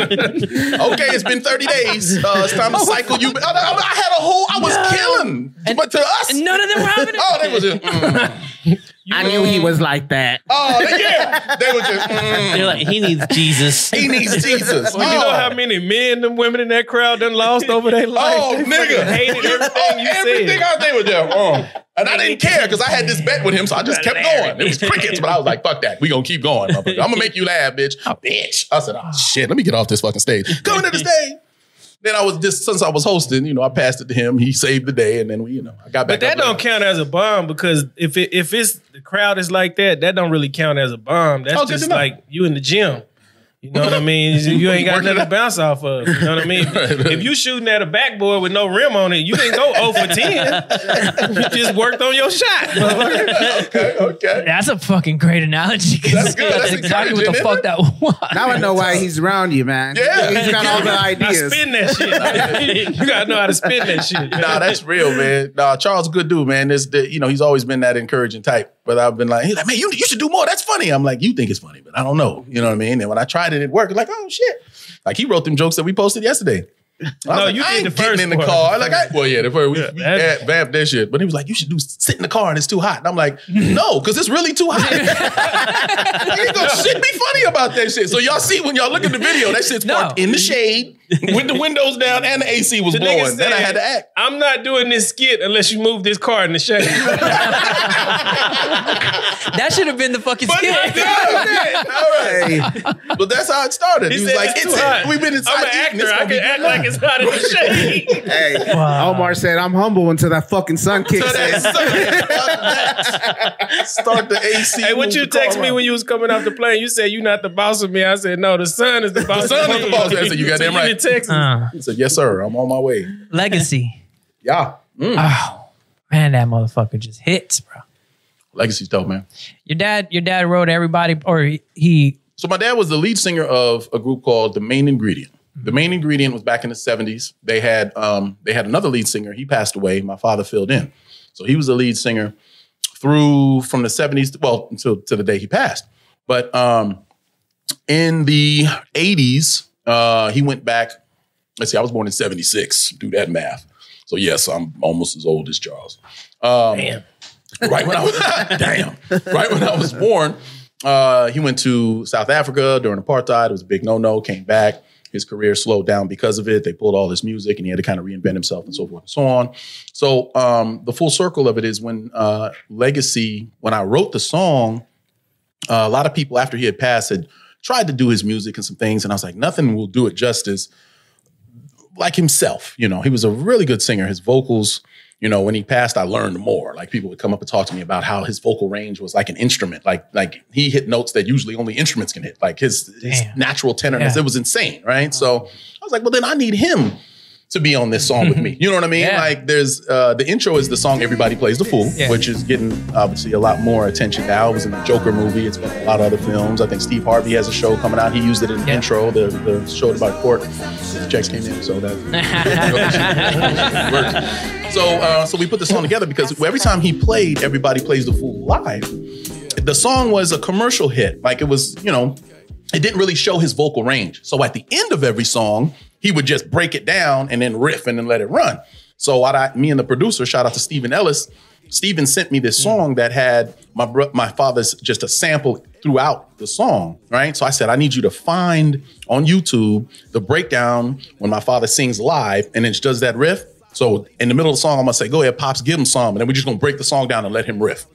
okay, it's been 30 days. Uh, it's time to cycle you. I, I- had a whole, I was killing. but to us, none of them were having it. Oh, they was just, mm. I knew he was like that. oh, yeah. They were just, mm. They're like, he needs Jesus. [laughs] he needs Jesus. Well, you know Oh. how many men and women in that crowd done lost over their life? Oh, They nigga. fucking hated [laughs] everything Oh, you everything said. I they were there. Oh. And I didn't care because I had this bet with him, so I just kept going. It was crickets, but I was like, fuck that. We gonna keep going. motherfucker. I'm gonna [laughs] make you laugh, bitch. bitch. I said, oh shit, let me get off this fucking stage. Coming to the stage. Then I was just since I was hosting, you know, I passed it to him. He saved the day, and then we, you know, I got back. But that don't count as a bomb because if it, if it's the crowd is like that, that don't really count as a bomb. That's Oh, just like you in the gym. You know what I mean? You ain't got Working nothing to bounce off of. You know what I mean? [laughs] If you shooting at a backboard with no rim on it, you didn't go 0 for 10. You just worked on your shot. [laughs] okay, okay. That's a fucking great analogy. 'cause That's good. That's exactly what the encouraging, fuck that was. Now I know why he's around you, man. Yeah. He's got all the I ideas. spin that shit. [laughs] you gotta know how to spin that shit. Nah, that's real, man. Nah, Charles, a good dude, man. This, the, you know, he's always been that encouraging type. But I've been like, he's like, man, you, you should do more. That's funny. I'm like, you think it's funny, but I don't know. You know what I mean? And when I tried it, it worked. Like, oh shit. Like he wrote them jokes that we posted yesterday. I No, like, you I did ain't the getting first in the part. car. Like, I, well, yeah, the first we, Yeah, we ad- vamped that shit. But he was like, you should do sit in the car and it's too hot. And I'm like, no, because it's really too hot. you ain't gonna shit be funny about that shit. So y'all see when y'all look at the video, that shit's No. parked in the shade [laughs] with the windows down and the AC was The nigga blowing. Then I had to act. I'm not doing this skit unless you move this car in the shade. [laughs] That should have been the fucking But skit. I All right. But that's how it started. He, He, was like, it's it's too hot. We've been inside. I'm an eating. actor. It's I gonna can act like it's hot in the shade. [laughs] Hey, Omar said, I'm humble until that fucking sun kicks So in. that's- Start the AC. hey, what you the text me around. when you was coming off the plane? You said you're not the boss of me. I said no. The sun is the boss. the sun of is the boss. I said, you got So damn right. Texas. Uh, He said, yes, sir. I'm on my way. legacy. [laughs] Yeah. Mm. Oh man, that motherfucker just hits, bro. Legacy's dope, man. Your dad, your dad wrote everybody, or he, he So my dad was the lead singer of a group called The Main Ingredient. The Main Ingredient was back in the 70s. They had um, they had another lead singer. He passed away. My father filled in. So he was the lead singer through from the 70s, well, until to the day he passed. But um, in the 80s, uh, he went back. Let's see, I was born in 76. Do that math. So yes, I'm almost as old as Charles. Um, Damn. right when I was [laughs] damn, right when I was born, uh, he went to South Africa during apartheid. It was a big no-no. Came back. His career slowed down because of it. They pulled all his music, and he had to kind of reinvent himself and so forth and so on. So um, the full circle of it is when uh, Legacy, when I wrote the song, uh, a lot of people after he had passed had tried to do his music and some things, and I was like, nothing will do it justice like himself. You know, he was a really good singer. His vocals, you know, when he passed, I learned more. Like people would come up and talk to me about how his vocal range was like an instrument. Like like he hit notes that usually only instruments can hit. Like his, his natural tenderness, Yeah. it was insane, right? So I was like, well, then I need him to be on this song with me. [laughs] You know what I mean? Yeah. Like there's uh the intro is the song Everybody Plays the Fool, Yeah. which is getting obviously a lot more attention now. It was in the Joker movie. It's been a lot of other films. I think Steve Harvey has a show coming out. He used it in the intro, the, the show about court. The checks came in, so that [laughs] [laughs] so uh, so we put the song together because every time he played Everybody Plays the Fool live, the song was a commercial hit. Like it was, you know, it didn't really show his vocal range. So at the end of every song, he would just break it down and then riff and then let it run. So what I, me and the producer, shout out to Stephen Ellis, Stephen sent me this mm. song that had my bro- my father's just a sample throughout the song, right? So I said, I need you to find on YouTube the breakdown when my father sings live and then does that riff. So in the middle of the song, I'm gonna say, "Go ahead, pops, give him some," and then we're just gonna break the song down and let him riff.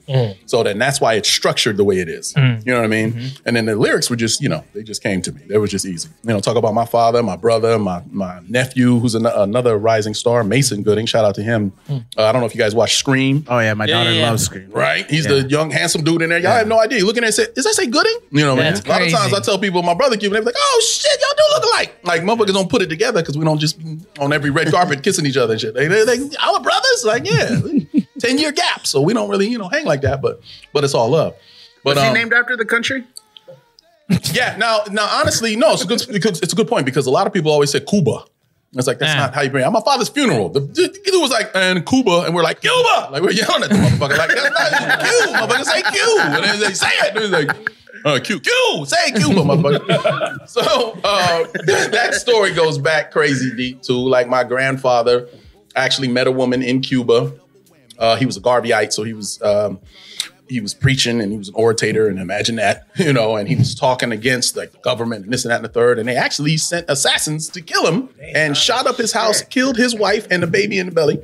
So then that's why it's structured the way it is. Mm. You know what I mean? And then the lyrics were just, you know, they just came to me. They were just easy. You know, talk about my father, my brother, my my nephew, who's an, another rising star, Mason Gooding. Shout out to him. Uh, I don't know if you guys watch Scream. Oh yeah, my Yeah, daughter yeah, yeah. loves Scream. Right? He's the young, handsome dude in there. Y'all have no idea. You looking at it and say, Does that say Gooding? You know what I mean? That's A lot of times. I tell people my brother Cuban, they're like, oh shit, y'all do look alike. Like motherfuckers don't put it together because we don't just be on every red carpet kissing each other and shit. They, they, they our brothers? Like, yeah. [laughs] 10 year gap. So we don't really, you know, hang like that, but but it's all love. But Was he um, named after the country? yeah, now now honestly, no, it's a good because it's a good point because a lot of people always say Cuba. It's like that's Yeah. not how you bring it. At my father's funeral, the, the dude was like, and Cuba, and we're like, Cuba! Like we're yelling at the motherfucker, like that's not Q, motherfucker, say Q. And then they say it, and he's like, uh, Q, Q, say Cuba, motherfucker. so uh, that story goes back crazy deep to Like my grandfather actually met a woman in Cuba. Uh, he was a Garveyite, so he was um, he was preaching and he was an orator, and imagine that, [laughs] you know, and he was talking against the government and this and that and the third, and they actually sent assassins to kill him and shot up his house, killed his wife and the baby in the belly.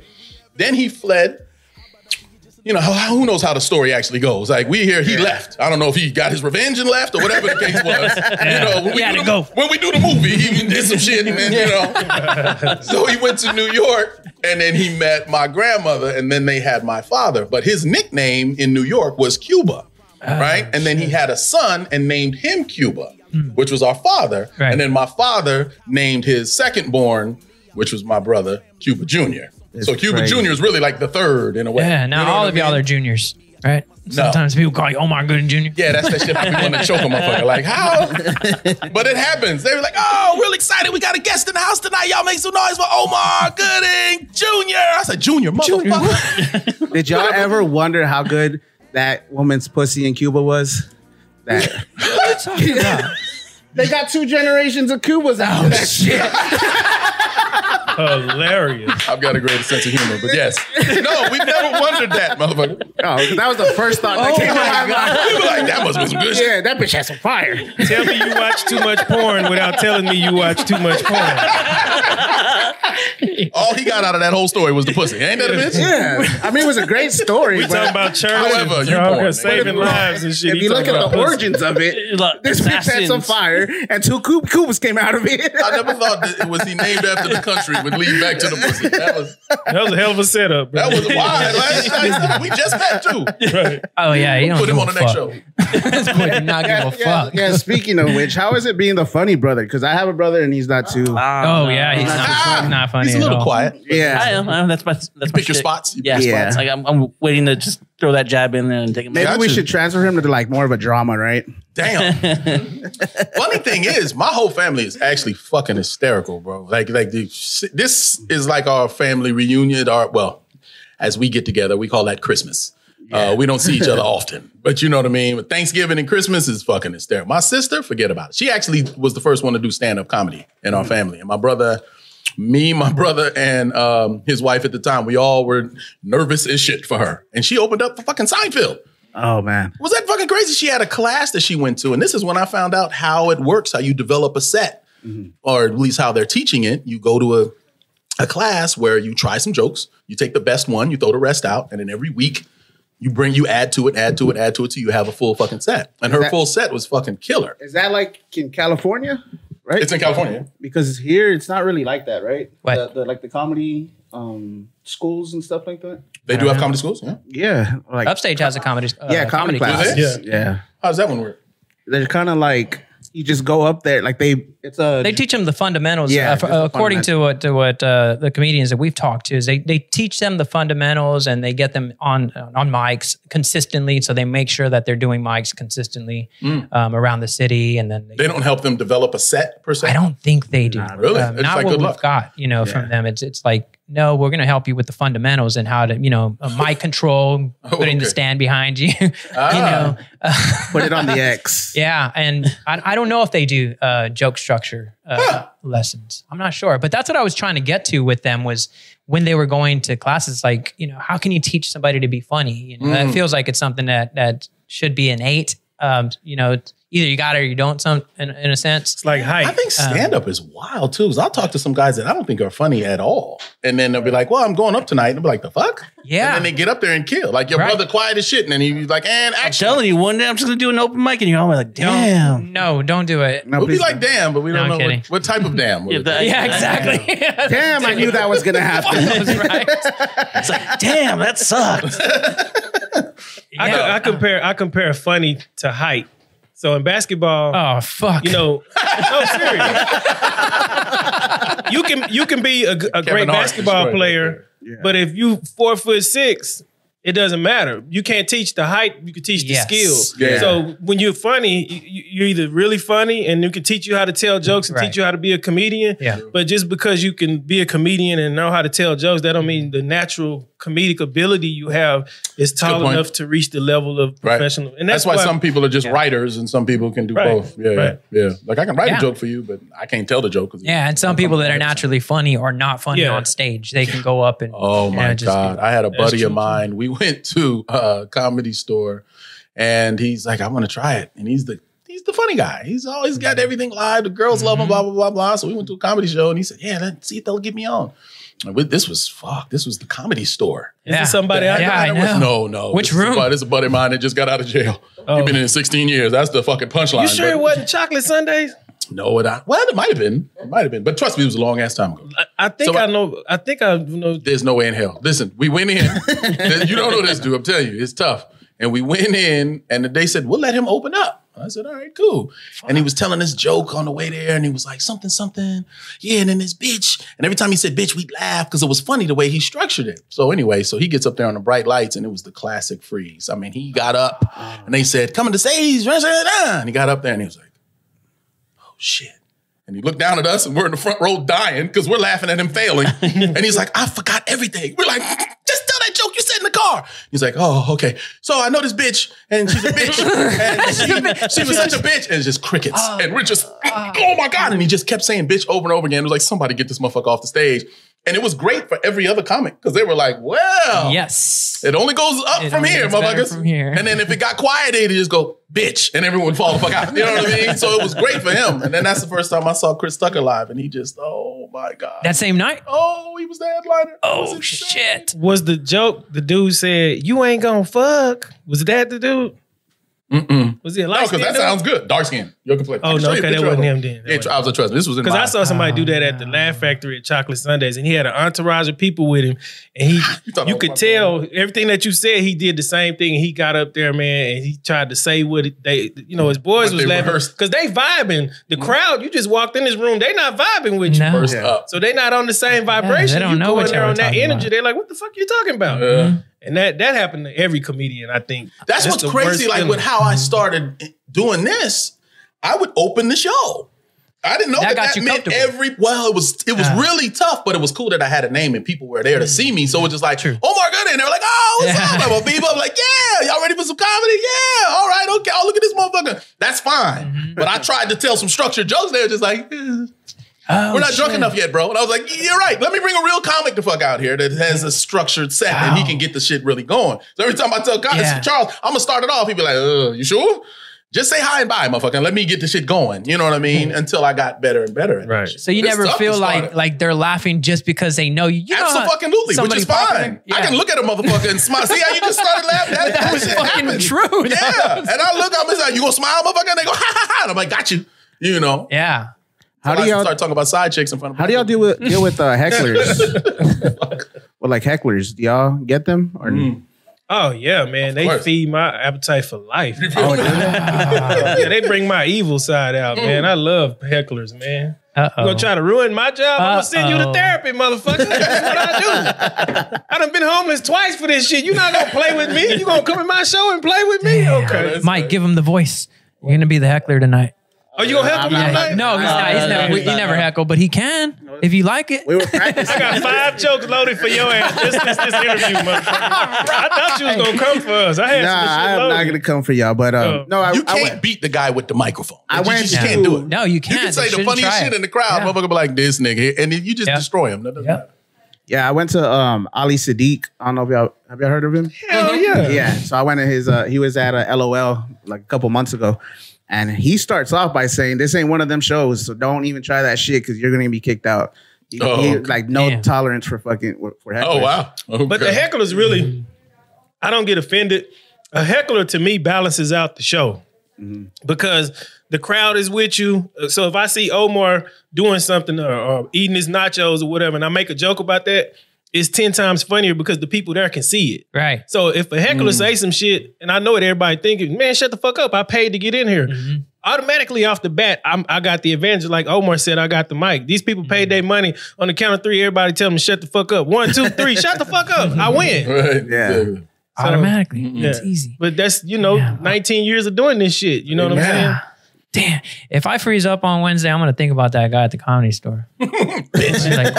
Then he fled. You know, who knows how the story actually goes? Like we hear he left. I don't know if he got his revenge and left or whatever the case was. [laughs] You know, when we, do the, go. when we do the movie, he [laughs] did some shit and then, you know. [laughs] so he went to New York and then he met my grandmother and then they had my father. But his nickname in New York was Cuba, right? And then he had a son and named him Cuba, which was our father. Right. And then my father named his second born, which was my brother, Cuba Jr. so Cuba crazy. Jr. is really like the third in a way. Yeah, now You know all of I y'all are juniors, right? Sometimes people call you Omar Gooding Jr. Yeah, that's that shit. I be wanting to choke a motherfucker. Like, how? [laughs] But it happens. They were like, oh, real excited. We got a guest in the house tonight. Y'all make some noise for Omar Gooding Jr. I said, Junior, motherfucker. [laughs] Did y'all ever wonder how good that woman's pussy in Cuba was? That [laughs] they got two generations of Cubas out of that oh, shit. [laughs] Hilarious. I've got a great sense of humor, but yes. No, we've never wondered that, motherfucker. Oh, 'cause that was the first thought that Oh came to my my mind. We were like, that must be some good shit. Yeah, that bitch has some fire. Tell me you watch too much porn without telling me you watch too much porn. All he got out of that whole story was the pussy. Ain't that a bitch? Yeah, I mean it was a great story. We but talking about church. However, you're saving lives and shit. If you look talking at the pussy. origins of it, Look, this bitch had some fire, and two Cub- Cubas came out of it. [laughs] I never thought that it was he named after the country would lead back to the [laughs] pussy. That was That was a hell of a setup. Bro. that was wild. [laughs] Like, we just met too. right. Oh yeah, you don't Put him give on the a next fuck. show. This boy did not give yeah, a yeah, fuck. yeah, speaking of which, how is it being the funny brother? Because I have a brother and he's not too. Oh yeah, he's not, Ah, not funny He's a at little all. quiet. yeah, I am. I am. That's my. That's my Pick your shit. spots. You Yeah, pick Yeah. spots. Like I'm, I'm waiting to just throw that jab in there and take him. Maybe Got we should transfer him to like more of a drama, right? Damn. [laughs] Funny thing is, my whole family is actually fucking hysterical, bro. Like, like the, this is like our family reunion. Our well, as we get together, we call that Christmas. Uh, we don't see each other [laughs] often, but you know what I mean. But Thanksgiving and Christmas is fucking hysterical. My sister, forget about it. She actually was the first one to do stand up comedy in our family, and my brother. Me, my brother, and um, his wife at the time, we all were nervous as shit for her. And she opened up for fucking Seinfeld. Oh man, Was that fucking crazy? She had a class that she went to, and this is when I found out how it works, how you develop a set, or at least how they're teaching it. You go to a a class where you try some jokes, you take the best one, you throw the rest out, and then every week you bring you add to it, add to it, add to it till you have a full fucking set. And her that- full set was fucking killer. is that like in California? Right? It's in California. Because here it's not really like that, right? What? The, the, like the comedy um, schools and stuff like that. They do have comedy schools. Yeah. Yeah, like Upstage has a comedy. Uh, yeah, comedy, classes. class. Yeah. How does that one work? They're kind of like you just go up there, like they. It's a They teach them the fundamentals. Yeah, uh, just for- the according to what to what uh, the comedians that we've talked to is they they teach them the fundamentals and they get them on on mics consistently. So they make sure that they're doing mics consistently Mm. um, around the city, and then they, They don't help them develop a set per se. I don't think they do. really? Um, It's not like what good we've luck. got, you know, from them. It's it's like no, we're going to help you with the fundamentals and how to, you know, a mic control, [laughs] putting the stand behind you, [laughs] you Ah. know. [laughs] put it on the X. Yeah, and I, I don't know if they do uh, joke structure uh, lessons. I'm not sure, but that's what I was trying to get to with them was when they were going to classes. Like, you know, how can you teach somebody to be funny? You know, that Mm. feels like it's something that that should be innate. Um, you know, it's either you got it or you don't. Some in, in a sense, it's like height. I think um, stand up is wild too. Cause I'll talk to some guys that I don't think are funny at all. And then they'll be like, well, I'm going up tonight. And I'll be like, the fuck? Yeah. And then they get up there and kill. Like your brother quiet as shit. And then he's like, and I'm telling you, one day I'm just gonna do an open mic, and you're all like, "Damn." no, don't do it. No, We'll be please like, damn, but we No, don't I'm know what, what type of [laughs] damn. Yeah, that- Yeah, exactly. [laughs] [laughs] Damn, I knew that was gonna happen. right. It's like, damn, that sucks. I, I compare I compare funny to height. So in basketball, Oh fuck! you know, [laughs] no serious. you can you can be a, a great Hart basketball destroyed player, but if you four foot six, it doesn't matter. You can't teach the height. You can teach the Yes. skill. Yeah. So when you're funny, you- you- you're either really funny and you can teach you how to tell jokes and Right. teach you how to be a comedian. Yeah. But just because you can be a comedian and know how to tell jokes, that don't mean the natural comedic ability you have is tall enough to reach the level of Right. professional. And That's, that's, why, some people are just writers and some people can do Right. both. Yeah, Right. yeah, yeah. Like I can write Yeah. a joke for you, but I can't tell the joke. 'cause Yeah, and some people that are naturally funny or not funny Yeah. on stage, they can go up and Oh my know, just god! do- I had a buddy of mine. We [laughs] went to a comedy store, and he's like, "I want to try it." And he's the he's the funny guy. He's always got everything live. The girls love Mm-hmm. him. Blah blah blah blah. So we went to a comedy show, and he said, "Yeah, let's see if they'll get me on." And this was fuck. This was the comedy store. Is this somebody I Yeah, I was- know. No, no. Which this Is a, room? buddy- this is a buddy of mine that just got out of jail. Oh. He's been in 16 years. That's the fucking punchline. You sure but- it wasn't chocolate Sundaes? No, it. I, well, it might have been. It might have been. But trust me, it was a long ass time ago. I, I think So I I- know. I think I know. There's no way in hell. Listen, we went in. [laughs] you don't know this, dude. I'm telling you, it's tough. And we went in, and they said, "We'll let him open up." I said, "All right, cool." And he was telling this joke on the way there, and he was like, "Something, something, yeah." And then this bitch, and every time he said "bitch," we'd laugh because it was funny the way he structured it. So anyway, so he gets up there on the bright lights, and it was the classic freeze. I mean, he got up, and they said, "Come on the stage," and he got up there, and he was like, "Oh shit." And he looked down at us, and we're in the front row dying because we're laughing at him failing. [laughs] and he's like, I forgot everything. We're like, just tell that joke you said in the car. He's like, oh, okay. So I know this bitch, and she's a bitch. [laughs] and she, she was such a [laughs] bitch. And it's just crickets. and we're just, [laughs] oh my God. And he just kept saying bitch over and over again. It was like, somebody get this motherfucker off the stage. And it was great for every other comic because they were like, well, yes, it only goes up It from here, motherfuckers. from here. And then if it got quiet, they'd just go, bitch, and everyone would fall the fuck out. You know what I mean? So it was great for him. And then that's the first time I saw Chris Tucker live, and he just, oh my God. that same night. oh, he was the headliner. Oh shit! Was the joke the dude said you ain't gonna fuck? Was that the dude? Mm-mm. Was he a No, because that sounds good. Dark skin. You can play. Oh no, okay, that wasn't him then. Yeah, I was a trust me. This was Because I saw somebody do that at the Laugh Factory at Chocolate Sundaes, and he had an entourage of people with him, and he thought [laughs] I you could my tell everything that you said. He did the same thing, he got up there, man, and he tried to say what they, you know, his boys What was they laughing because they vibing. The mm. crowd, you just walked in this room, they not vibing with you. No. First up. So they not on the same vibration. They don't you know go what in y'all on that energy. about. They're like, "What the fuck you talking about?" Yeah. And that that happened to every comedian. I think That's what's crazy. Like feeling. with how I started doing this, I would open the show. I didn't know That that got that, you meant every. Well, it was it was Uh. really tough, but it was cool that I had a name and people were there to see me. So it was just like, True. oh my god, and they were like, oh, what's Yeah. up, I'm people? I'm like, yeah, y'all ready for some comedy? Yeah, all right, okay. Oh, look at this motherfucker. That's fine. Mm-hmm. But I tried to tell some structured jokes. They were just like. eh. Oh, We're not drunk enough yet, bro. And I was like, you're right. Let me bring a real comic the fuck out here that has a structured set and he can get the shit really going. So every time I tell guys, Yeah. Charles, I'm gonna start it off, he'd be like, uh, you sure? Just say hi and bye, motherfucker, and let me get the shit going. You know what I mean? [laughs] Until I got better and better at Right. So you never feel like like they're laughing just because they know you. you know how Absolutely, which is fine. popular- I can look at a motherfucker and smile. See how you just started laughing? That, that was [laughs] shit fucking happened. true. [laughs] Yeah. And I look up and say, you gonna smile, motherfucker? And they go, ha ha ha. And I'm like, got you. You know. Yeah. How do y'all start talking about side chicks in front of How do y'all deal with deal with uh, [laughs] hecklers? well, like hecklers, do y'all get them or? Oh yeah, man. They course. feed my appetite for life. Oh, [laughs] yeah, they bring my evil side out, man. I love hecklers, man. Uh-oh. You gonna try to ruin my job? I'm gonna send you to therapy, motherfucker. That's what I do. [laughs] I done been homeless twice for this shit. You not gonna play with me? You gonna come in my show and play with me? Okay. Mike, give him the voice. You're gonna be the heckler tonight. Are you gonna heckle him tonight? no, he's not. He's never. He never heckle, but he can if you like it. We were practicing. I got five [laughs] jokes loaded for your ass just this, this interview, motherfucker. I thought you was gonna come for us. I had Nah, some shit I'm loaded. not gonna come for y'all. But um, Oh. no, I, You I can't went. beat the guy with the microphone. I you went just to- can't do it. No, you You can't. You can say the funniest shit it. in the crowd. Yeah. Motherfucker be like this nigga, here, and then you just Yeah. destroy him. That doesn't Yeah. matter. Yeah, I went to um Ali Siddiq. I don't know if y'all have y'all heard of him. Hell yeah. Yeah, so I went to his. Uh, he was at a LOL like a couple months ago, and he starts off by saying, "This ain't one of them shows, so don't even try that shit because you're gonna be kicked out." He, Oh, he- like no Damn. tolerance for fucking for hecklers. Oh wow. Okay. But the hecklers really, I don't get offended. A heckler to me balances out the show mm-hmm. because the crowd is with you. So if I see Omar doing something or, or eating his nachos or whatever, and I make a joke about that, it's ten times funnier because the people there can see it. Right. So if a heckler mm. say some shit, and I know what everybody thinking, man, shut the fuck up. I paid to get in here. Mm-hmm. Automatically off the bat, I'm, I got the advantage. Like Omar said, I got the mic. These people paid mm-hmm. their money on the count of three. Everybody tell them shut the fuck up. One, two, three. [laughs] shut the fuck up. I mm-hmm. win. Right. Yeah. Exactly. So, Automatically. yeah. It's easy. But that's you know, Yeah. 19 years of doing this shit. You know what I'm saying? Yeah. Damn. If I freeze up on Wednesday, I'm gonna think about that guy at the comedy store. [laughs] bitch. Like,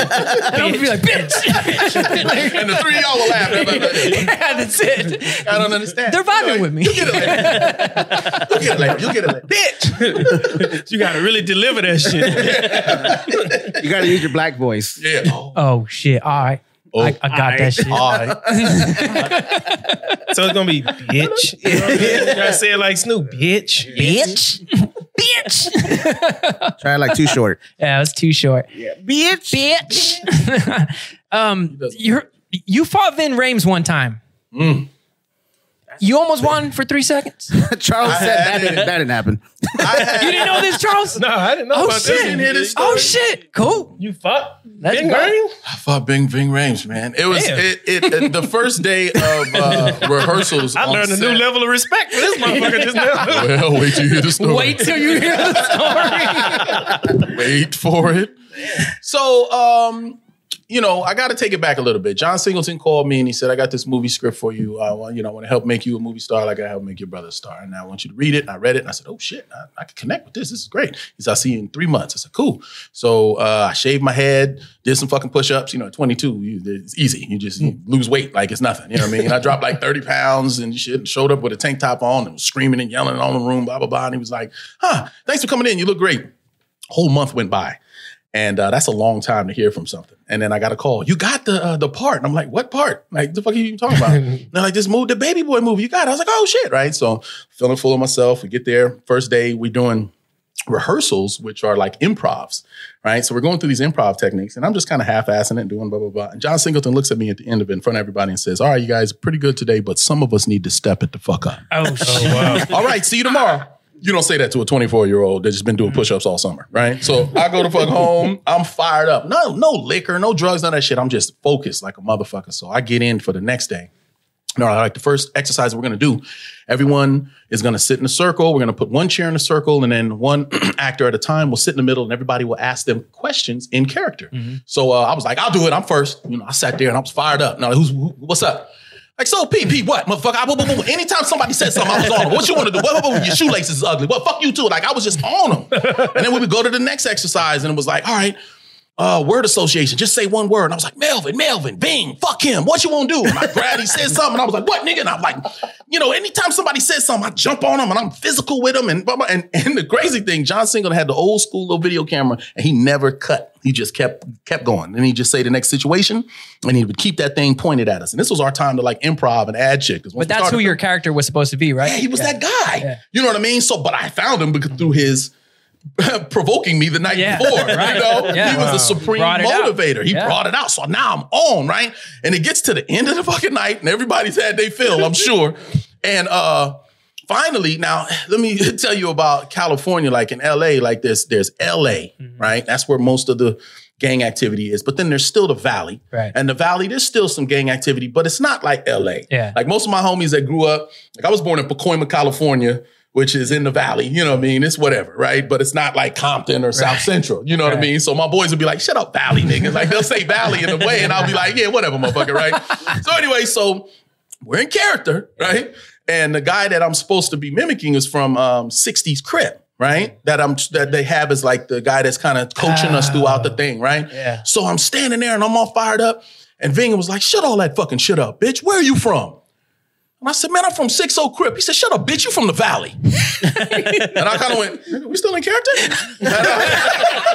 I'm gonna be like, bitch. [laughs] and the three of y'all will laugh. [laughs] yeah, that's it. I don't understand. They're vibing with me. You get it. You get it. Like, you get it. Like, bitch. You gotta really deliver that shit. You got to use your black voice. Yeah. Oh. Oh shit. All right. I, I got that shit. All right. [laughs] so it's gonna be bitch. You, know what I mean? You gotta say it like Snoop, bitch. Bitch. Bitch. [laughs] Try it like too short. Yeah, it was too short. Yeah. Bitch. Bitch. [laughs] um, you you fought Ving Rhames one time. Mm. You almost won for three seconds. Charles said that didn't, that didn't happen. You didn't know this, Charles? No, I didn't know Oh about shit! this. hear this oh shit! Cool. You fought Let's Ving go. Rhames? I fought Ving Ving Rhames, man. It was Damn. it, it, it the first day of uh, [laughs] rehearsals. I on learned a new level of respect for this motherfucker just now. [laughs] Well, wait till you hear the story. Wait till you hear the story. [laughs] Wait for it. So, um, you know, I got to take it back a little bit. John Singleton called me and he said, "I got this movie script for you. I want, you know, I want to help make you a movie star, like I help make your brother a star. And I want you to read it." And I read it and I said, "Oh shit, I, I can connect with this. This is great." He said, "I'll see you in three months." I said, "Cool." So uh, I shaved my head, did some fucking push-ups. You know, at 22, you, it's easy. You just you lose weight like it's nothing. You know what I mean? And I dropped like 30 pounds and shit. And showed up with a tank top on and was screaming and yelling all the room, blah blah blah. And he was like, "Huh? Thanks for coming in. You look great." Whole month went by. And uh, that's a long time to hear from something. And then I got a call. You got the uh, the part. And I'm like, what part? Like, the fuck are you talking about? and [laughs] they're like, this move, the baby boy movie. You got it. I was like, oh shit, right? So feeling full of myself. We get there. First day, we doing rehearsals, which are like improvs, right? So we're going through these improv techniques, and I'm just kind of half-assing it and doing blah blah blah. And John Singleton looks at me at the end of it in front of everybody and says, "All right, you guys, pretty good today, but some of us need to step it the fuck up." Oh [laughs] shit! All right, see you tomorrow. You don't say that to a 24 year old that's just been doing push ups all summer, right? So I go to fuck home. [laughs] I'm fired up. No, no liquor, no drugs, none of that shit. I'm just focused like a motherfucker. So I get in for the next day. No, like the first exercise we're gonna do, everyone is gonna sit in a circle. We're gonna put one chair in a circle, and then one [clears throat] actor at a time will sit in the middle, and everybody will ask them questions in character. So uh, I was like, I'll do it. I'm first. You know, I sat there and I was fired up. Now, who's who, what's up? Like, so P, P, what? Motherfucker, I, anytime somebody said something, I was on them. What you want to do? What, what, what, your shoelaces is ugly. What, fuck you too. Like, I was just on them. And then we would go to the next exercise, and it was like, all right, uh, word association, just say one word. And I was like, Melvin, Melvin, Ving, fuck him. What you want to do? And I grabbed, he said something, and I was like, what, nigga? And I'm like, you know, anytime somebody says something, I jump on them and I'm physical with them. And, blah, blah. and, and the crazy thing, John Singleton had the old school little video camera, and he never cut. He just kept kept going. And he'd just say the next situation, and he would keep that thing pointed at us. And this was our time to like improv and ad shit. But that's who your character was supposed to be, right? yeah, he was Yeah. that guy. Yeah. You know what I mean? So, but I found him because through his [laughs] provoking me the night Yeah. before. [laughs] Right. You know, Yeah. he was Wow. the supreme Brought it out. motivator. He Yeah. brought it out. So now I'm on, right? And it gets to the end of the fucking night, and everybody's had their fill, I'm sure. [laughs] And uh finally, now let me tell you about California. Like in LA, like there's there's LA, Mm-hmm. right? That's where most of the gang activity is. But then there's still the Valley, Right. And the Valley, there's still some gang activity, but it's not like LA. Yeah. Like most of my homies that grew up, like I was born in Pacoima, California. Which is in the valley, you know what I mean? It's whatever, right? But it's not like Compton or South Central, you know what I mean? So my boys would be like, shut up, valley niggas. Like they'll say valley in a way, and I'll be like, yeah, whatever, motherfucker, right? so anyway, so we're in character, right? And the guy that I'm supposed to be mimicking is from um, 60s Crip, right? That I'm that they have is like the guy that's kind of coaching us throughout the thing, right? Yeah. So I'm standing there and I'm all fired up. And Vinga was like, shut all that fucking shit up, bitch. Where are you from? I said, man, I'm from 60 Crip. He said, shut up, bitch, you from the valley. [laughs] and I kind of went, we still in character? And [laughs] I-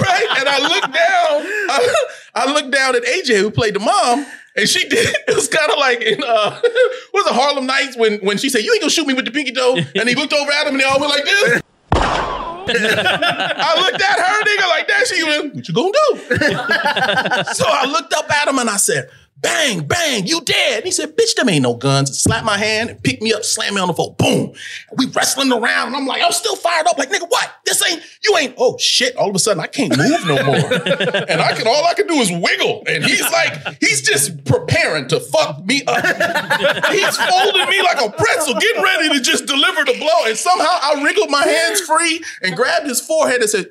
right? And I looked down, I, I looked down at AJ who played the mom, and she did, it was kind of like in uh [laughs] what was it, Harlem Nights when when she said, You ain't gonna shoot me with the pinky toe, and he looked over at him and they all went like this. I looked at her, nigga, like that. She went, What you gonna do? so I looked up at him and I said, Bang, bang, you dead. And he said, Bitch, them ain't no guns. Slap my hand and picked me up, slam me on the floor. Boom. And we wrestling around. And I'm like, I'm still fired up. Like, nigga, what? This ain't, you ain't, oh shit. All of a sudden, I can't move no more. [laughs] and I can, all I can do is wiggle. And he's like, he's just preparing to fuck me up. he's folding me like a pretzel, getting ready to just deliver the blow. And somehow I wriggled my hands free and grabbed his forehead and said,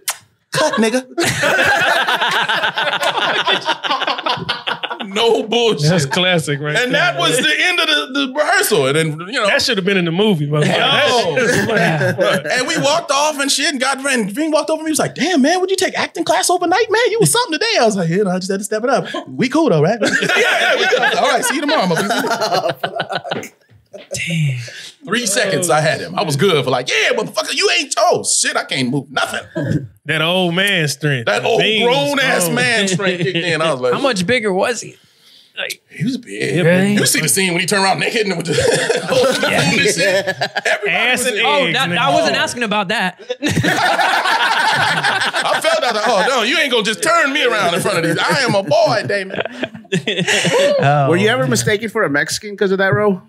Cut, nigga. [laughs] no bullshit. That's classic, right? And there, that was man. the end of the, the rehearsal. And then, you know. That should have been in the movie, bro. Oh. [laughs] and we walked off and shit and got and Ving walked over to me. He was like, damn, man, would you take acting class overnight, man? You was something today. I was like, yeah, no, I just had to step it up. We cool though, right? [laughs] yeah, yeah, we good. All right, see you tomorrow, motherfucker. Damn. Three seconds I had him. I was good for like, yeah, motherfucker, you ain't oh shit, I can't move nothing. That old man strength. That old Beans grown ass strong. man [laughs] strength kicked in. I was like, How much bigger was he? Like, He was big. Really? You see the scene when he turned around naked and with the, [laughs] holding the [laughs] food and shit. Everybody Ass was and in- Oh, that. I wasn't asking about that. I felt that. Like, oh no, you ain't gonna just turn me around in front of these. I am a boy, Damon. Oh, Were you oh, ever mistaken for a Mexican because of that role?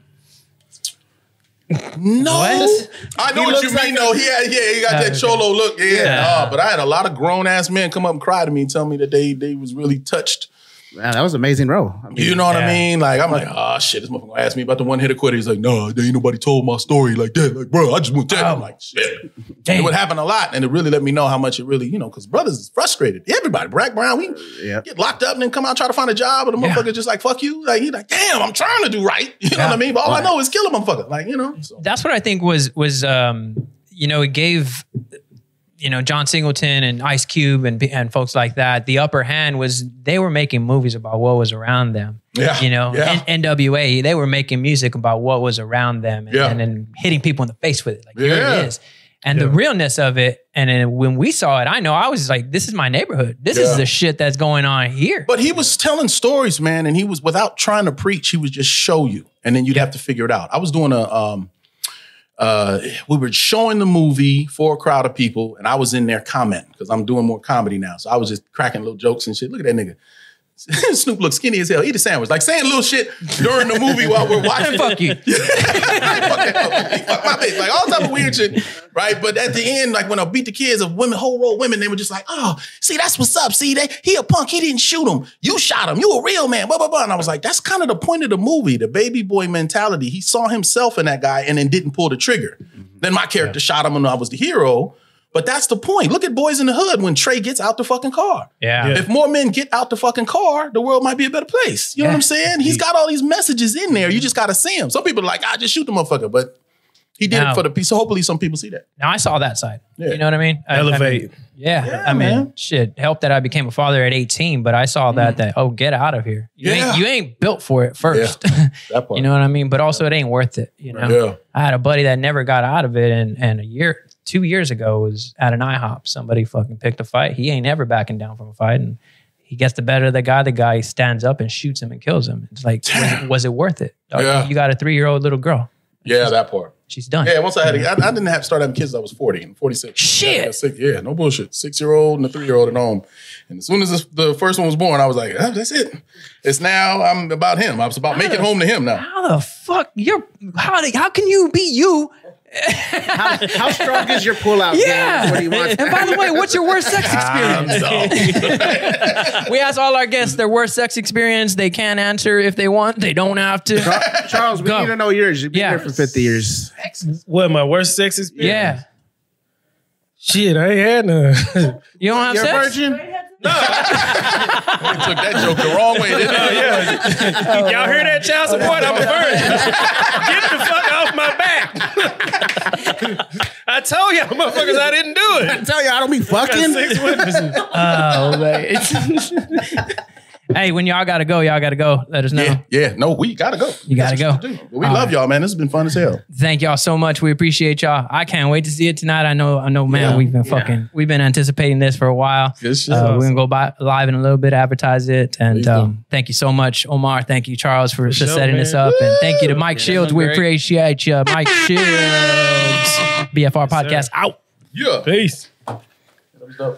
No, What? I know He what you like mean. a- though, he had, yeah, he got that okay. cholo look. Yeah, Yeah. Uh, but I had a lot of grown ass men come up and cry to me and tell me that they they was really touched. Man, that was an amazing role. I mean, You know what I mean? Like I'm like, oh shit, this motherfucker gonna ask me about the one hitter quitter. He's like, no, there ain't nobody told my story like that. Like, bro, I just want that. I'm like, shit. Damn. It would happen a lot, and it really let me know how much it really, you know, because brothers is frustrated. Everybody, Brack Brown, we Yeah. get locked up and then come out try to find a job, and the Yeah. motherfucker just like fuck you. Like he like, damn, I'm trying to do right. [laughs] You know Yeah. what I mean? But all I know is kill a motherfucker. Like you know. So. That's what I think was was um, you know it gave you know John Singleton and Ice Cube and and folks like that the upper hand was they were making movies about what was around them. Yeah. You know, Yeah. N- NWA they were making music about what was around them and, Yeah. and then hitting people in the face with it. Like here Yeah. it is. And the realness of it, and then when we saw it, I know I was like, "This is my neighborhood. This is the shit that's going on here." But he was telling stories, man, and he was without trying to preach. He would just show you, and then you'd have to figure it out. I was doing a, um, uh, we were showing the movie for a crowd of people, and I was in there commenting because I'm doing more comedy now. So I was just cracking little jokes and shit. Look at that nigga. [laughs] Snoop looks skinny as hell. Eat a sandwich. Like saying little shit during the movie while we're watching. Fuck you. [laughs] fuck that, fuck my face. Like all type of weird shit, right? But at the end, like when I beat the kids of women, whole row of women, they were just like, "Oh, see, that's what's up. See, they he a punk. He didn't shoot him. You shot him. You a real man." Blah blah blah. And I was like, "That's kind of the point of the movie, the baby boy mentality. He saw himself in that guy and then didn't pull the trigger. Then my character shot him, and I was the hero." But that's the point. Look at Boyz n the Hood when Trey gets out the fucking car. Yeah. If more men get out the fucking car, the world might be a better place. You know what I'm saying? He's got all these messages in there. You just got to see him. Some people are like, I just shoot the motherfucker, but he did Now- it for the piece. So hopefully some people see that. Now I saw that side. Yeah. You know what I mean? I- I Elevate. mean, yeah, Yeah, I mean, man. shit helped that I became a father at 18, but I saw that mm-hmm. that oh, get out of here. You Yeah. ain't you ain't built for it first. [laughs] That part. you know what I mean? But also it ain't worth it. You know, Yeah. I had a buddy that never got out of it, and and a year, two years ago was at an IHOP. Somebody fucking picked a fight. He ain't ever backing down from a fight, and he gets the better of the guy. The guy stands up and shoots him and kills him. It's like, was, was it worth it? Dog, Yeah. You got a three year old little girl. Yeah, that part. she's done. Yeah, once I had, a, I, I didn't have start having kids. I was forty and forty six. Shit. Yeah, six, yeah, no bullshit. Six year old and a three year old at home. And as soon as this, the first one was born, I was like, oh, that's it. It's now I'm about him. I was about making home to him now. How the fuck you're how how can you be you? How, how strong is your pullout? game? Yeah. What do you want? And by the way, what's your worst sex experience? [laughs] we ask all our guests their worst sex experience. They can answer if they want. They don't have to. Charles, we Go. need to know yours. You've been Yeah. here for 50 years. What my worst sex experience? Yeah. Shit, I ain't had none. [laughs] You don't have You're a sex? virgin? [laughs] You took that joke the wrong way, didn't you? yeah. Y'all hear that child support? I'm a virgin. Get the fuck off my back. [laughs] I told y'all motherfuckers I didn't do it. I tell you, I don't be Got fucking. six witnesses. Oh, man. [laughs] hey, when y'all gotta go, y'all gotta go. Let us know. Yeah, yeah. No, we gotta go. You gotta go. But we love y'all, man. This has been fun as hell. Thank y'all so much. We appreciate y'all. I can't wait to see it tonight. I know, I know, man. Yeah. We've been fucking, we've been anticipating this for a while. Good shit. Uh, we're gonna go by, live in a little bit, advertise it, and um, thank you so much, Omar. Thank you, Charles, for, for sure, setting this man. up, and thank you to Mike Shields. We great. appreciate you, Mike [laughs] Shields. BFR podcast out. Yeah. Peace. That was dope.